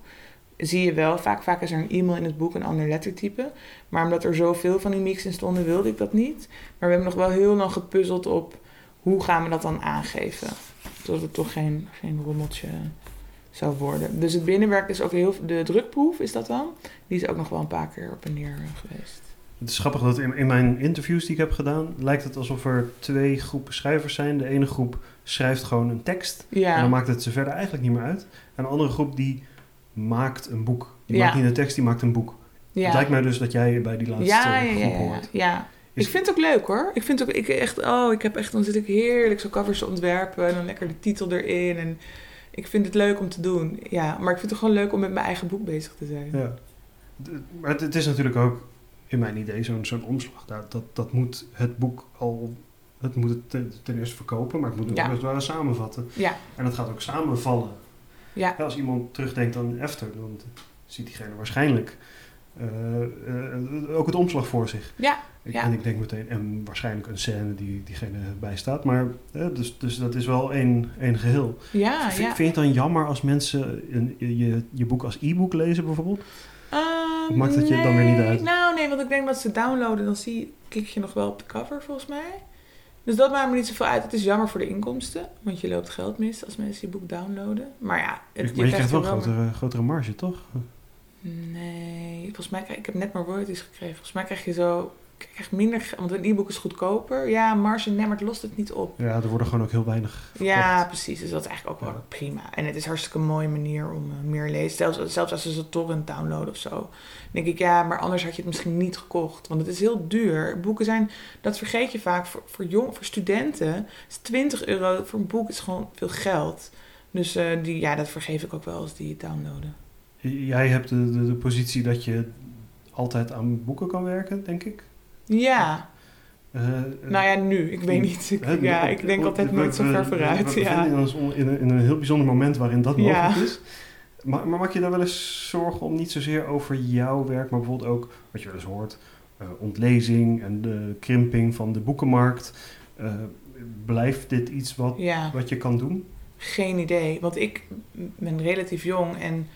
Zie je wel, vaak, vaak is er een e-mail in het boek een ander lettertype. Maar omdat er zoveel van die mix in stonden, wilde ik dat niet. Maar we hebben nog wel heel lang gepuzzeld op hoe gaan we dat dan aangeven. Zodat het toch geen, geen rommeltje zou worden. Dus het binnenwerk is ook heel... De drukproef is dat dan. Die is ook nog wel een paar keer op en neer eh, geweest. Het is grappig dat in, in mijn interviews die ik heb gedaan, lijkt het alsof er twee groepen schrijvers zijn. De ene groep schrijft gewoon een tekst en Ja, dan maakt het ze verder eigenlijk niet meer uit. En de andere groep die maakt een boek. Die Ja. maakt niet een tekst, die maakt een boek. ja. Het lijkt mij dus dat jij bij die laatste ja, ja, ja, groep ja, hoort. ja. Is- Ik vind het ook leuk hoor. Ik vind ook, ik echt, oh, ik heb echt, dan zit ik heerlijk zo covers te ontwerpen en dan lekker de titel erin. En ik vind het leuk om te doen. Ja, maar ik vind het gewoon leuk om met mijn eigen boek bezig te zijn. Ja. Maar het, het is natuurlijk ook, in mijn idee, zo'n zo'n omslag. Dat, dat, dat moet het boek al... Het moet het ten, eerste verkopen, maar het moet het Ja. ook ware samenvatten. Ja, En dat gaat ook samenvallen. ja, als iemand terugdenkt aan Efter, dan ziet diegene waarschijnlijk eh, eh, ook het omslag voor zich. ja, Ik. En ik denk meteen, en waarschijnlijk een scène die diegene bijstaat. Maar eh, dus, dus dat is wel één, één geheel. ja. vind, je het dan jammer als mensen een, je, je boek als e-book lezen bijvoorbeeld? Ehm, maakt dat je het dan weer niet uit? Nou, nee, want ik denk dat ze downloaden, dan zie je, klik je nog wel op de cover volgens mij. Dus dat maakt me niet zoveel uit. Het is jammer voor de inkomsten, want je loopt geld mis als mensen je boek downloaden. Maar ja, het, maar je krijgt wel een grotere, grotere marge, toch? Nee, volgens mij krijg ik heb net maar royalties gekregen. Volgens mij krijg je zo krijg minder, want een e-book is goedkoper. Ja, marge, nee, maar het lost het niet op. Ja, er worden gewoon ook heel weinig Ja, verkocht. precies. Dus dat is eigenlijk ook wel Ja. prima. En het is hartstikke een mooie manier om eh, meer lezen. Zelfs, zelfs als ze ze torrent downloaden of zo. Dan denk ik, ja, maar anders had je het misschien niet gekocht. Want het is heel duur. Boeken zijn, dat vergeet je vaak, voor, voor, jong, voor studenten is 20 euro voor een boek is gewoon veel geld. Dus eh, die, ja, dat vergeef ik ook wel als die het downloaden. Jij hebt de, de, de positie dat je altijd aan boeken kan werken, denk ik. Ja, Eh, eh, nou ja, nu. Ik weet niet. Ik, hè, ja, ik denk altijd we- nooit zo ver vooruit. We Ja. ons in een, in een heel bijzonder moment waarin dat Ja. mogelijk is. Maar, maar maak je daar wel eens zorgen om niet zozeer over jouw werk, maar bijvoorbeeld ook wat je wel eens hoort, eh, ontlezing en de krimping van de boekenmarkt. Blijft dit iets wat, ja. wat je kan doen? Geen idee. Want ik ben relatief jong en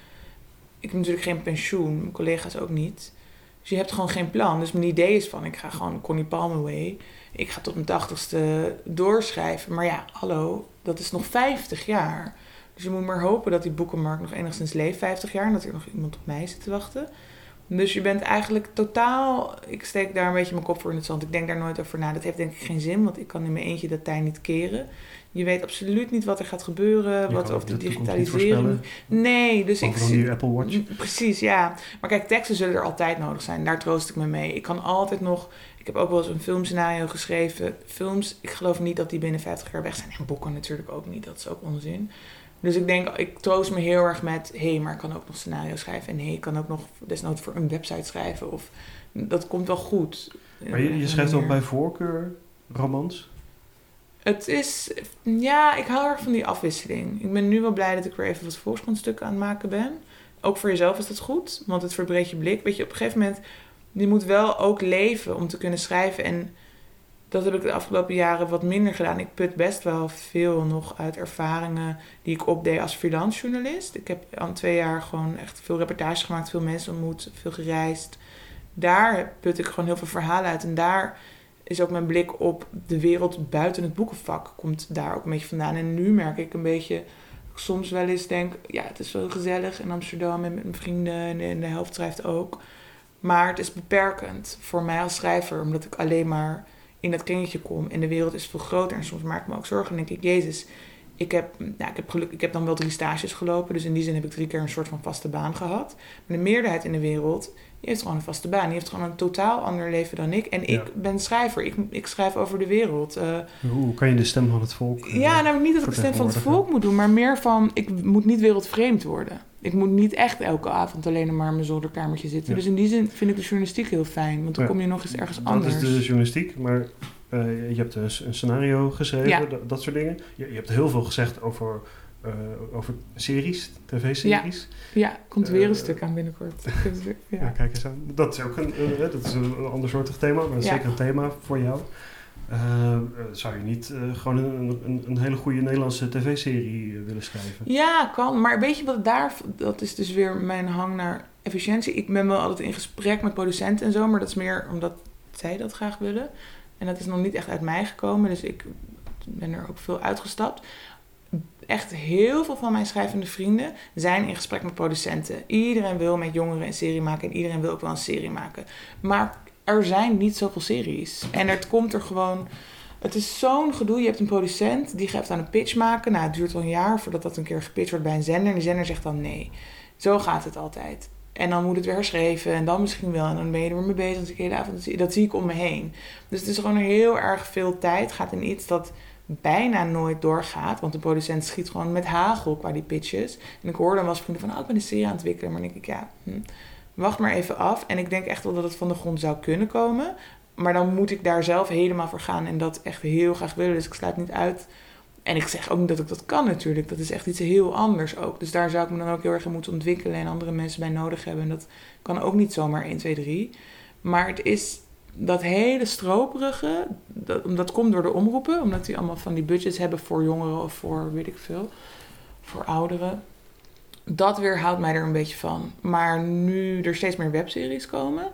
ik heb natuurlijk geen pensioen. Mijn collega's ook niet. Dus je hebt gewoon geen plan. Dus mijn idee is van, ik ga gewoon Connie Palmer way. Ik ga tot mijn tachtigste doorschrijven. Maar ja, hallo, dat is nog 50 jaar. Dus je moet maar hopen dat die boekenmarkt nog enigszins leeft, 50 jaar. En dat er nog iemand op mij zit te wachten. Dus je bent eigenlijk totaal... Ik steek daar een beetje mijn kop voor in het zand. Ik denk daar nooit over na. Dat heeft denk ik geen zin, want ik kan in mijn eentje dat tij niet keren. Je weet absoluut niet wat er gaat gebeuren. Wat of ook de, digitalisering. Nee, dus ik zie- die Apple Watch. Mm, Precies, ja. Maar kijk, teksten zullen er altijd nodig zijn. Daar troost ik me mee. Ik kan altijd nog... Ik heb ook wel eens een filmscenario geschreven. Films, ik geloof niet dat die binnen 50 jaar weg zijn. En boeken natuurlijk ook niet. Dat is ook onzin. Dus ik denk, ik troost me heel erg met... Hé, hey, maar ik kan ook nog scenario schrijven. En hé, ik kan ook nog desnoods voor een website schrijven. Of dat komt wel goed. Maar je, je schrijft ook ook bij voorkeur romans? Het is, ja, ik hou erg van die afwisseling. Ik ben nu wel blij dat ik weer even wat volkskrantstukken aan het maken ben. ook voor jezelf is dat goed, want het verbreedt je blik. Weet je, op een gegeven moment, je moet wel ook leven om te kunnen schrijven. En dat heb ik de afgelopen jaren wat minder gedaan. Ik put best wel veel nog uit ervaringen die ik opdeed als freelance journalist. Ik heb al twee jaar gewoon echt veel reportages gemaakt, veel mensen ontmoet, veel gereisd. Daar put ik gewoon heel veel verhalen uit. En daar is ook mijn blik op de wereld buiten het boekenvak. Komt daar ook een beetje vandaan. En nu merk ik een beetje, soms wel eens denk, ja, het is wel gezellig in Amsterdam en met mijn vrienden en de, helft schrijft ook. Maar het is beperkend voor mij als schrijver, omdat ik alleen maar in dat kringetje kom. En de wereld is veel groter. En soms maak ik me ook zorgen. En denk ik, Jezus, ik heb, nou, ik heb geluk, ik heb dan wel drie stages gelopen. Dus in die zin heb ik drie keer een soort van vaste baan gehad. Maar de meerderheid in de wereld, die heeft gewoon een vaste baan. Die heeft gewoon een totaal ander leven dan ik. En ik ben schrijver. Ik, ik schrijf over de wereld. Eh, Hoe kan je de stem van het volk... eh, ja, nou niet dat ik de stem van het volk moet doen, maar meer van ik moet niet wereldvreemd worden. Ik moet niet echt elke avond alleen maar in mijn zolderkamertje zitten. Ja. Dus in die zin vind ik de journalistiek heel fijn, want dan Ja. kom je nog eens ergens Dat anders. is de journalistiek, maar eh, je hebt dus een scenario geschreven, Ja. dat, dat soort dingen. Je, je hebt heel veel gezegd over, eh, over series, tv-series. Ja, komt weer een Eh, stuk aan binnenkort. Ja. ja. kijk eens aan. Dat is ook een, dat is een ander soortig thema, maar zeker een thema voor jou. Eh, eh, zou je niet gewoon een, een, een hele goede Nederlandse tv-serie willen schrijven? ja, kan. Maar weet je wat daar, dat is dus weer mijn hang naar efficiëntie. Ik ben wel altijd in gesprek met producenten en zo, maar dat is meer omdat zij dat graag willen. En dat is nog niet echt uit mij gekomen, dus ik ben er ook veel uitgestapt. Echt heel veel van mijn schrijvende vrienden zijn in gesprek met producenten. Iedereen wil met jongeren een serie maken en iedereen wil ook wel een serie maken. Maar er zijn niet zoveel series. En het komt er gewoon. Het is zo'n gedoe. Je hebt een producent die gaat aan een pitch maken. Nou, het duurt al een jaar voordat dat een keer gepitcht wordt bij een zender. En die zender zegt dan nee. Zo gaat het altijd. En dan moet het weer herschreven. En dan misschien wel. En dan ben je er weer mee bezig. Hele avond. Dat zie- ik om me heen. Dus het is gewoon heel erg veel tijd. Gaat in iets dat bijna nooit doorgaat. Want de producent schiet gewoon met hagel qua die pitches. En ik hoorde dan wel eens vrienden van... Oh, ik ben een serie aan het ontwikkelen. Maar dan denk ik, ja... Hm, wacht maar even af. En ik denk echt wel dat het van de grond zou kunnen komen. Maar dan moet ik daar zelf helemaal voor gaan. En dat echt heel graag willen. Dus ik sluit niet uit. En ik zeg ook niet dat ik dat kan natuurlijk. Dat is echt iets heel anders ook. Dus daar zou ik me dan ook heel erg in moeten ontwikkelen. En andere mensen bij nodig hebben. En dat kan ook niet zomaar 1, 2, 3. Maar het is dat hele stroperige. Dat, komt door de omroepen. Omdat die allemaal van die budgets hebben voor jongeren of voor weet ik veel. Voor ouderen. Dat weerhoudt mij er een beetje van. Maar nu er steeds meer webseries komen,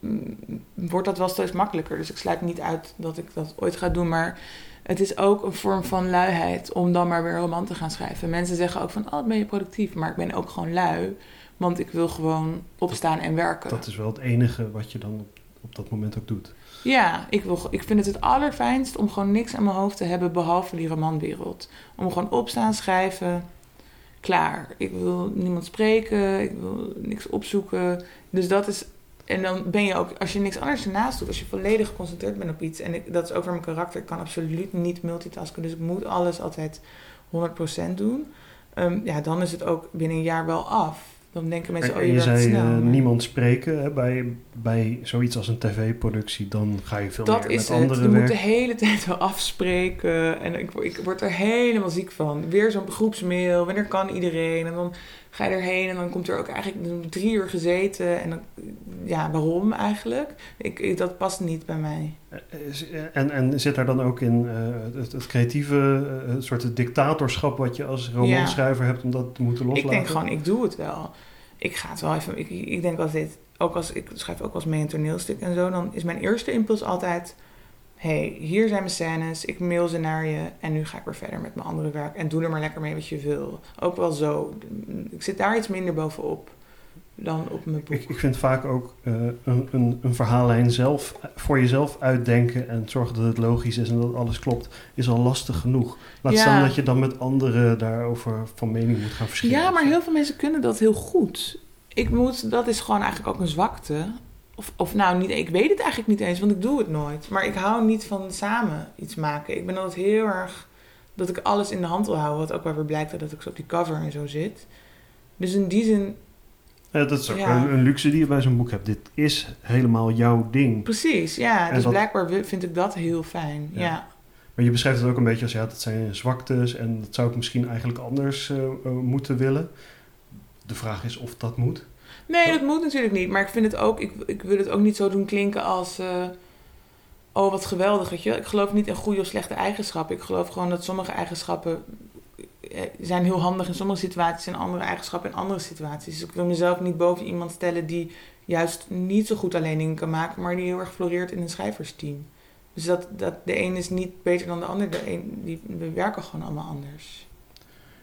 mm, wordt dat wel steeds makkelijker. Dus ik sluit niet uit dat ik dat ooit ga doen. Maar het is ook een vorm van luiheid om dan maar weer een roman te gaan schrijven. Mensen zeggen ook van, oh, ben je productief? Maar ik ben ook gewoon lui. Want ik wil gewoon opstaan en werken. Dat is wel het enige wat je dan op, op dat moment ook doet. Ja, ik, wil, ik vind het het allerfijnst om gewoon niks aan mijn hoofd te hebben behalve die romanwereld. Om gewoon opstaan, schrijven, klaar. Ik wil niemand spreken, ik wil niks opzoeken. Dus dat is. En dan ben je ook, als je niks anders ernaast doet, als je volledig geconcentreerd bent op iets. En ik, dat is ook weer mijn karakter. Ik kan absoluut niet multitasken. Dus ik moet alles altijd 100% doen. Ehm, ja, dan is het ook binnen een jaar wel af. Dan denken mensen, En, oh je je zei snel. eh, niemand spreken hè, bij, bij zoiets als een tv-productie, dan ga je veel Dat meer is met het. anderen Je moet de hele tijd wel afspreken. En ik, ik word er helemaal ziek van. Weer zo'n groepsmail. Wanneer kan iedereen? En dan ga je erheen en dan komt er ook eigenlijk drie uur gezeten. En dan, ja, waarom eigenlijk? Ik, ik- dat past niet bij mij. Eh, eh, En, en zit daar dan ook in eh, het, het creatieve, soort dictatorschap wat je als romanschrijver hebt om dat te moeten loslaten? Ik denk gewoon, ik doe het wel. Ik ga het wel even. Ik, ik denk altijd, ook als ik schrijf ook eens mee een toneelstuk en zo, dan is mijn eerste impuls altijd: hey, hier zijn mijn scènes, ik mail ze naar je en nu ga ik weer verder met mijn andere werk en doe er maar lekker mee wat je wil. Ook wel zo. Ik zit daar iets minder bovenop dan op mijn boek. Ik, ik vind vaak ook eh, een, een, een verhaallijn zelf voor jezelf uitdenken en zorgen dat het logisch is en dat alles klopt, is al lastig genoeg. Laat Ja. staan dat je dan met anderen daarover van mening moet gaan verschillen. Ja, maar heel veel mensen kunnen dat heel goed. Ik moet, dat is gewoon eigenlijk ook een zwakte. Of, of nou, niet, ik weet het eigenlijk niet eens, want ik doe het nooit. Maar ik hou niet van samen iets maken. Ik ben altijd heel erg dat ik alles in de hand wil houden. Wat ook wel weer blijkt dat ik zo op die cover en zo zit. Dus in die zin, Ja, dat is ook Ja. een, een luxe die je bij zo'n boek hebt. Dit is helemaal jouw ding. precies, ja. En Dus dat- blijkbaar vind ik dat heel fijn. Ja. Ja. Maar je beschrijft het ook een beetje als ja, dat zijn zwaktes en dat zou ik misschien eigenlijk anders eh, eh, moeten willen. de vraag is of dat moet. Nee, dat moet natuurlijk niet. Maar ik vind het ook, ik, ik wil het ook niet zo doen klinken als. eh, oh, wat geweldig. Weet je? Ik geloof niet in goede of slechte eigenschappen. Ik geloof gewoon dat sommige eigenschappen eh, zijn heel handig in sommige situaties en andere eigenschappen in andere situaties. Dus ik wil mezelf niet boven iemand stellen die juist niet zo goed alleen dingen kan maken, maar die heel erg floreert in een schrijversteam. Dus dat, dat de een is niet beter dan de ander. De een, die, we werken gewoon allemaal anders.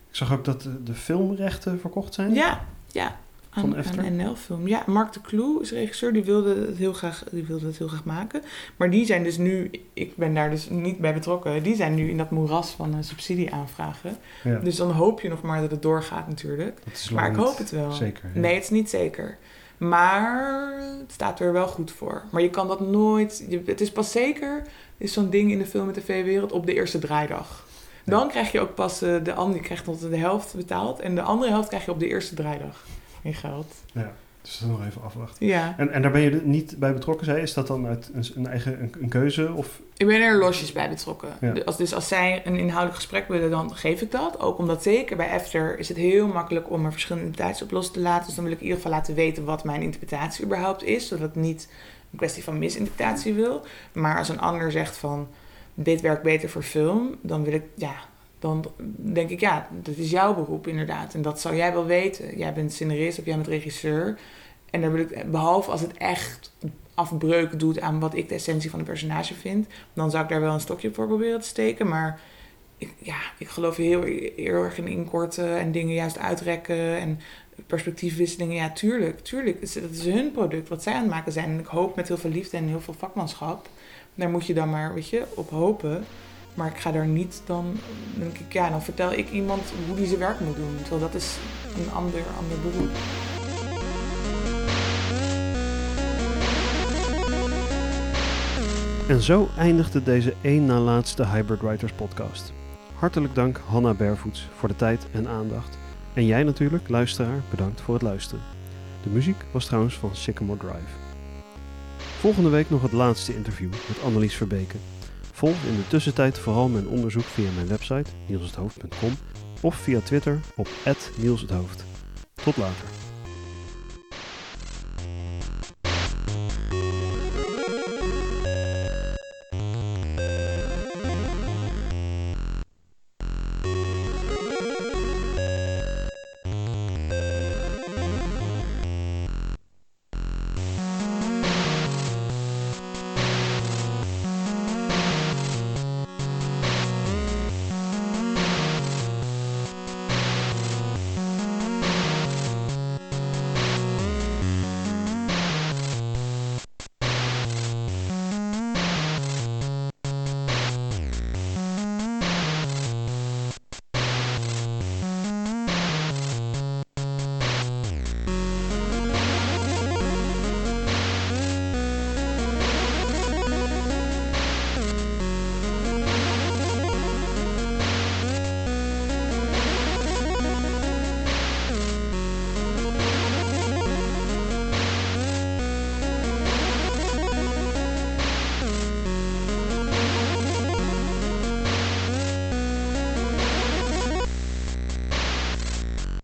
Ik zag ook dat de filmrechten verkocht zijn. Ja, ja. Van Aan, Efter? aan NL-film. Ja, Mark de Kloe is regisseur. Die wilde, het heel graag, die wilde het heel graag maken. Maar die zijn dus nu... Ik ben daar dus niet bij betrokken. Die zijn nu in dat moeras van een subsidie aanvragen. Ja, Dus dan hoop je nog maar dat het doorgaat natuurlijk. Maar ik hoop het wel. Zeker. ja. Nee, het is niet zeker. Maar het staat er wel goed voor. Maar je kan dat nooit... Je, het is pas zeker, is zo'n ding in de film- en tv-wereld, op de eerste draaidag. Dan krijg je ook pas... eh, de ander krijgt tot de helft betaald. En de andere helft krijg je op de eerste draaidag. In geld. Ja, dus dat nog even afwachten. Ja. En, en daar ben je niet bij betrokken, zei je? Is dat dan uit een, een eigen een, een keuze? Of, Ik ben er losjes bij betrokken. Ja. Dus, als, dus als zij een inhoudelijk gesprek willen, dan geef ik dat. Ook omdat zeker bij After is het heel makkelijk om er verschillende interpretaties op los te laten. Dus dan wil ik in ieder geval laten weten wat mijn interpretatie überhaupt is. Zodat het niet een kwestie van misinterpretatie wil. Maar als een ander zegt van, dit werkt beter voor film. Dan wil ik, ja, dan denk ik, ja, dat is jouw beroep inderdaad. En dat zou jij wel weten. Jij bent scenarist of jij bent regisseur. En daar wil ik, behalve als het echt afbreuk doet aan wat ik de essentie van een personage vind, dan zou ik daar wel een stokje voor proberen te steken. Maar ik, ja, ik geloof heel, heel erg in inkorten en dingen juist uitrekken en perspectiefwisselingen. Ja, tuurlijk, tuurlijk. Dat is hun product, wat zij aan het maken zijn. En ik hoop met heel veel liefde en heel veel vakmanschap. Daar moet je dan maar, weet je, op hopen. Maar ik ga daar niet dan, denk ik, ja, dan vertel ik iemand hoe die zijn werk moet doen. Terwijl dat is een ander, ander beroep. En zo eindigde deze één na laatste Hybrid Writers podcast. Hartelijk dank Hanna Bervoets voor de tijd en aandacht. En jij natuurlijk, luisteraar, bedankt voor het luisteren. De muziek was trouwens van Sycamore Drive. Volgende week nog het laatste interview met Annelies Verbeke. Volg in de tussentijd vooral mijn onderzoek via mijn website nielshethoofd.com of via Twitter op @nielshethoofd. Tot later.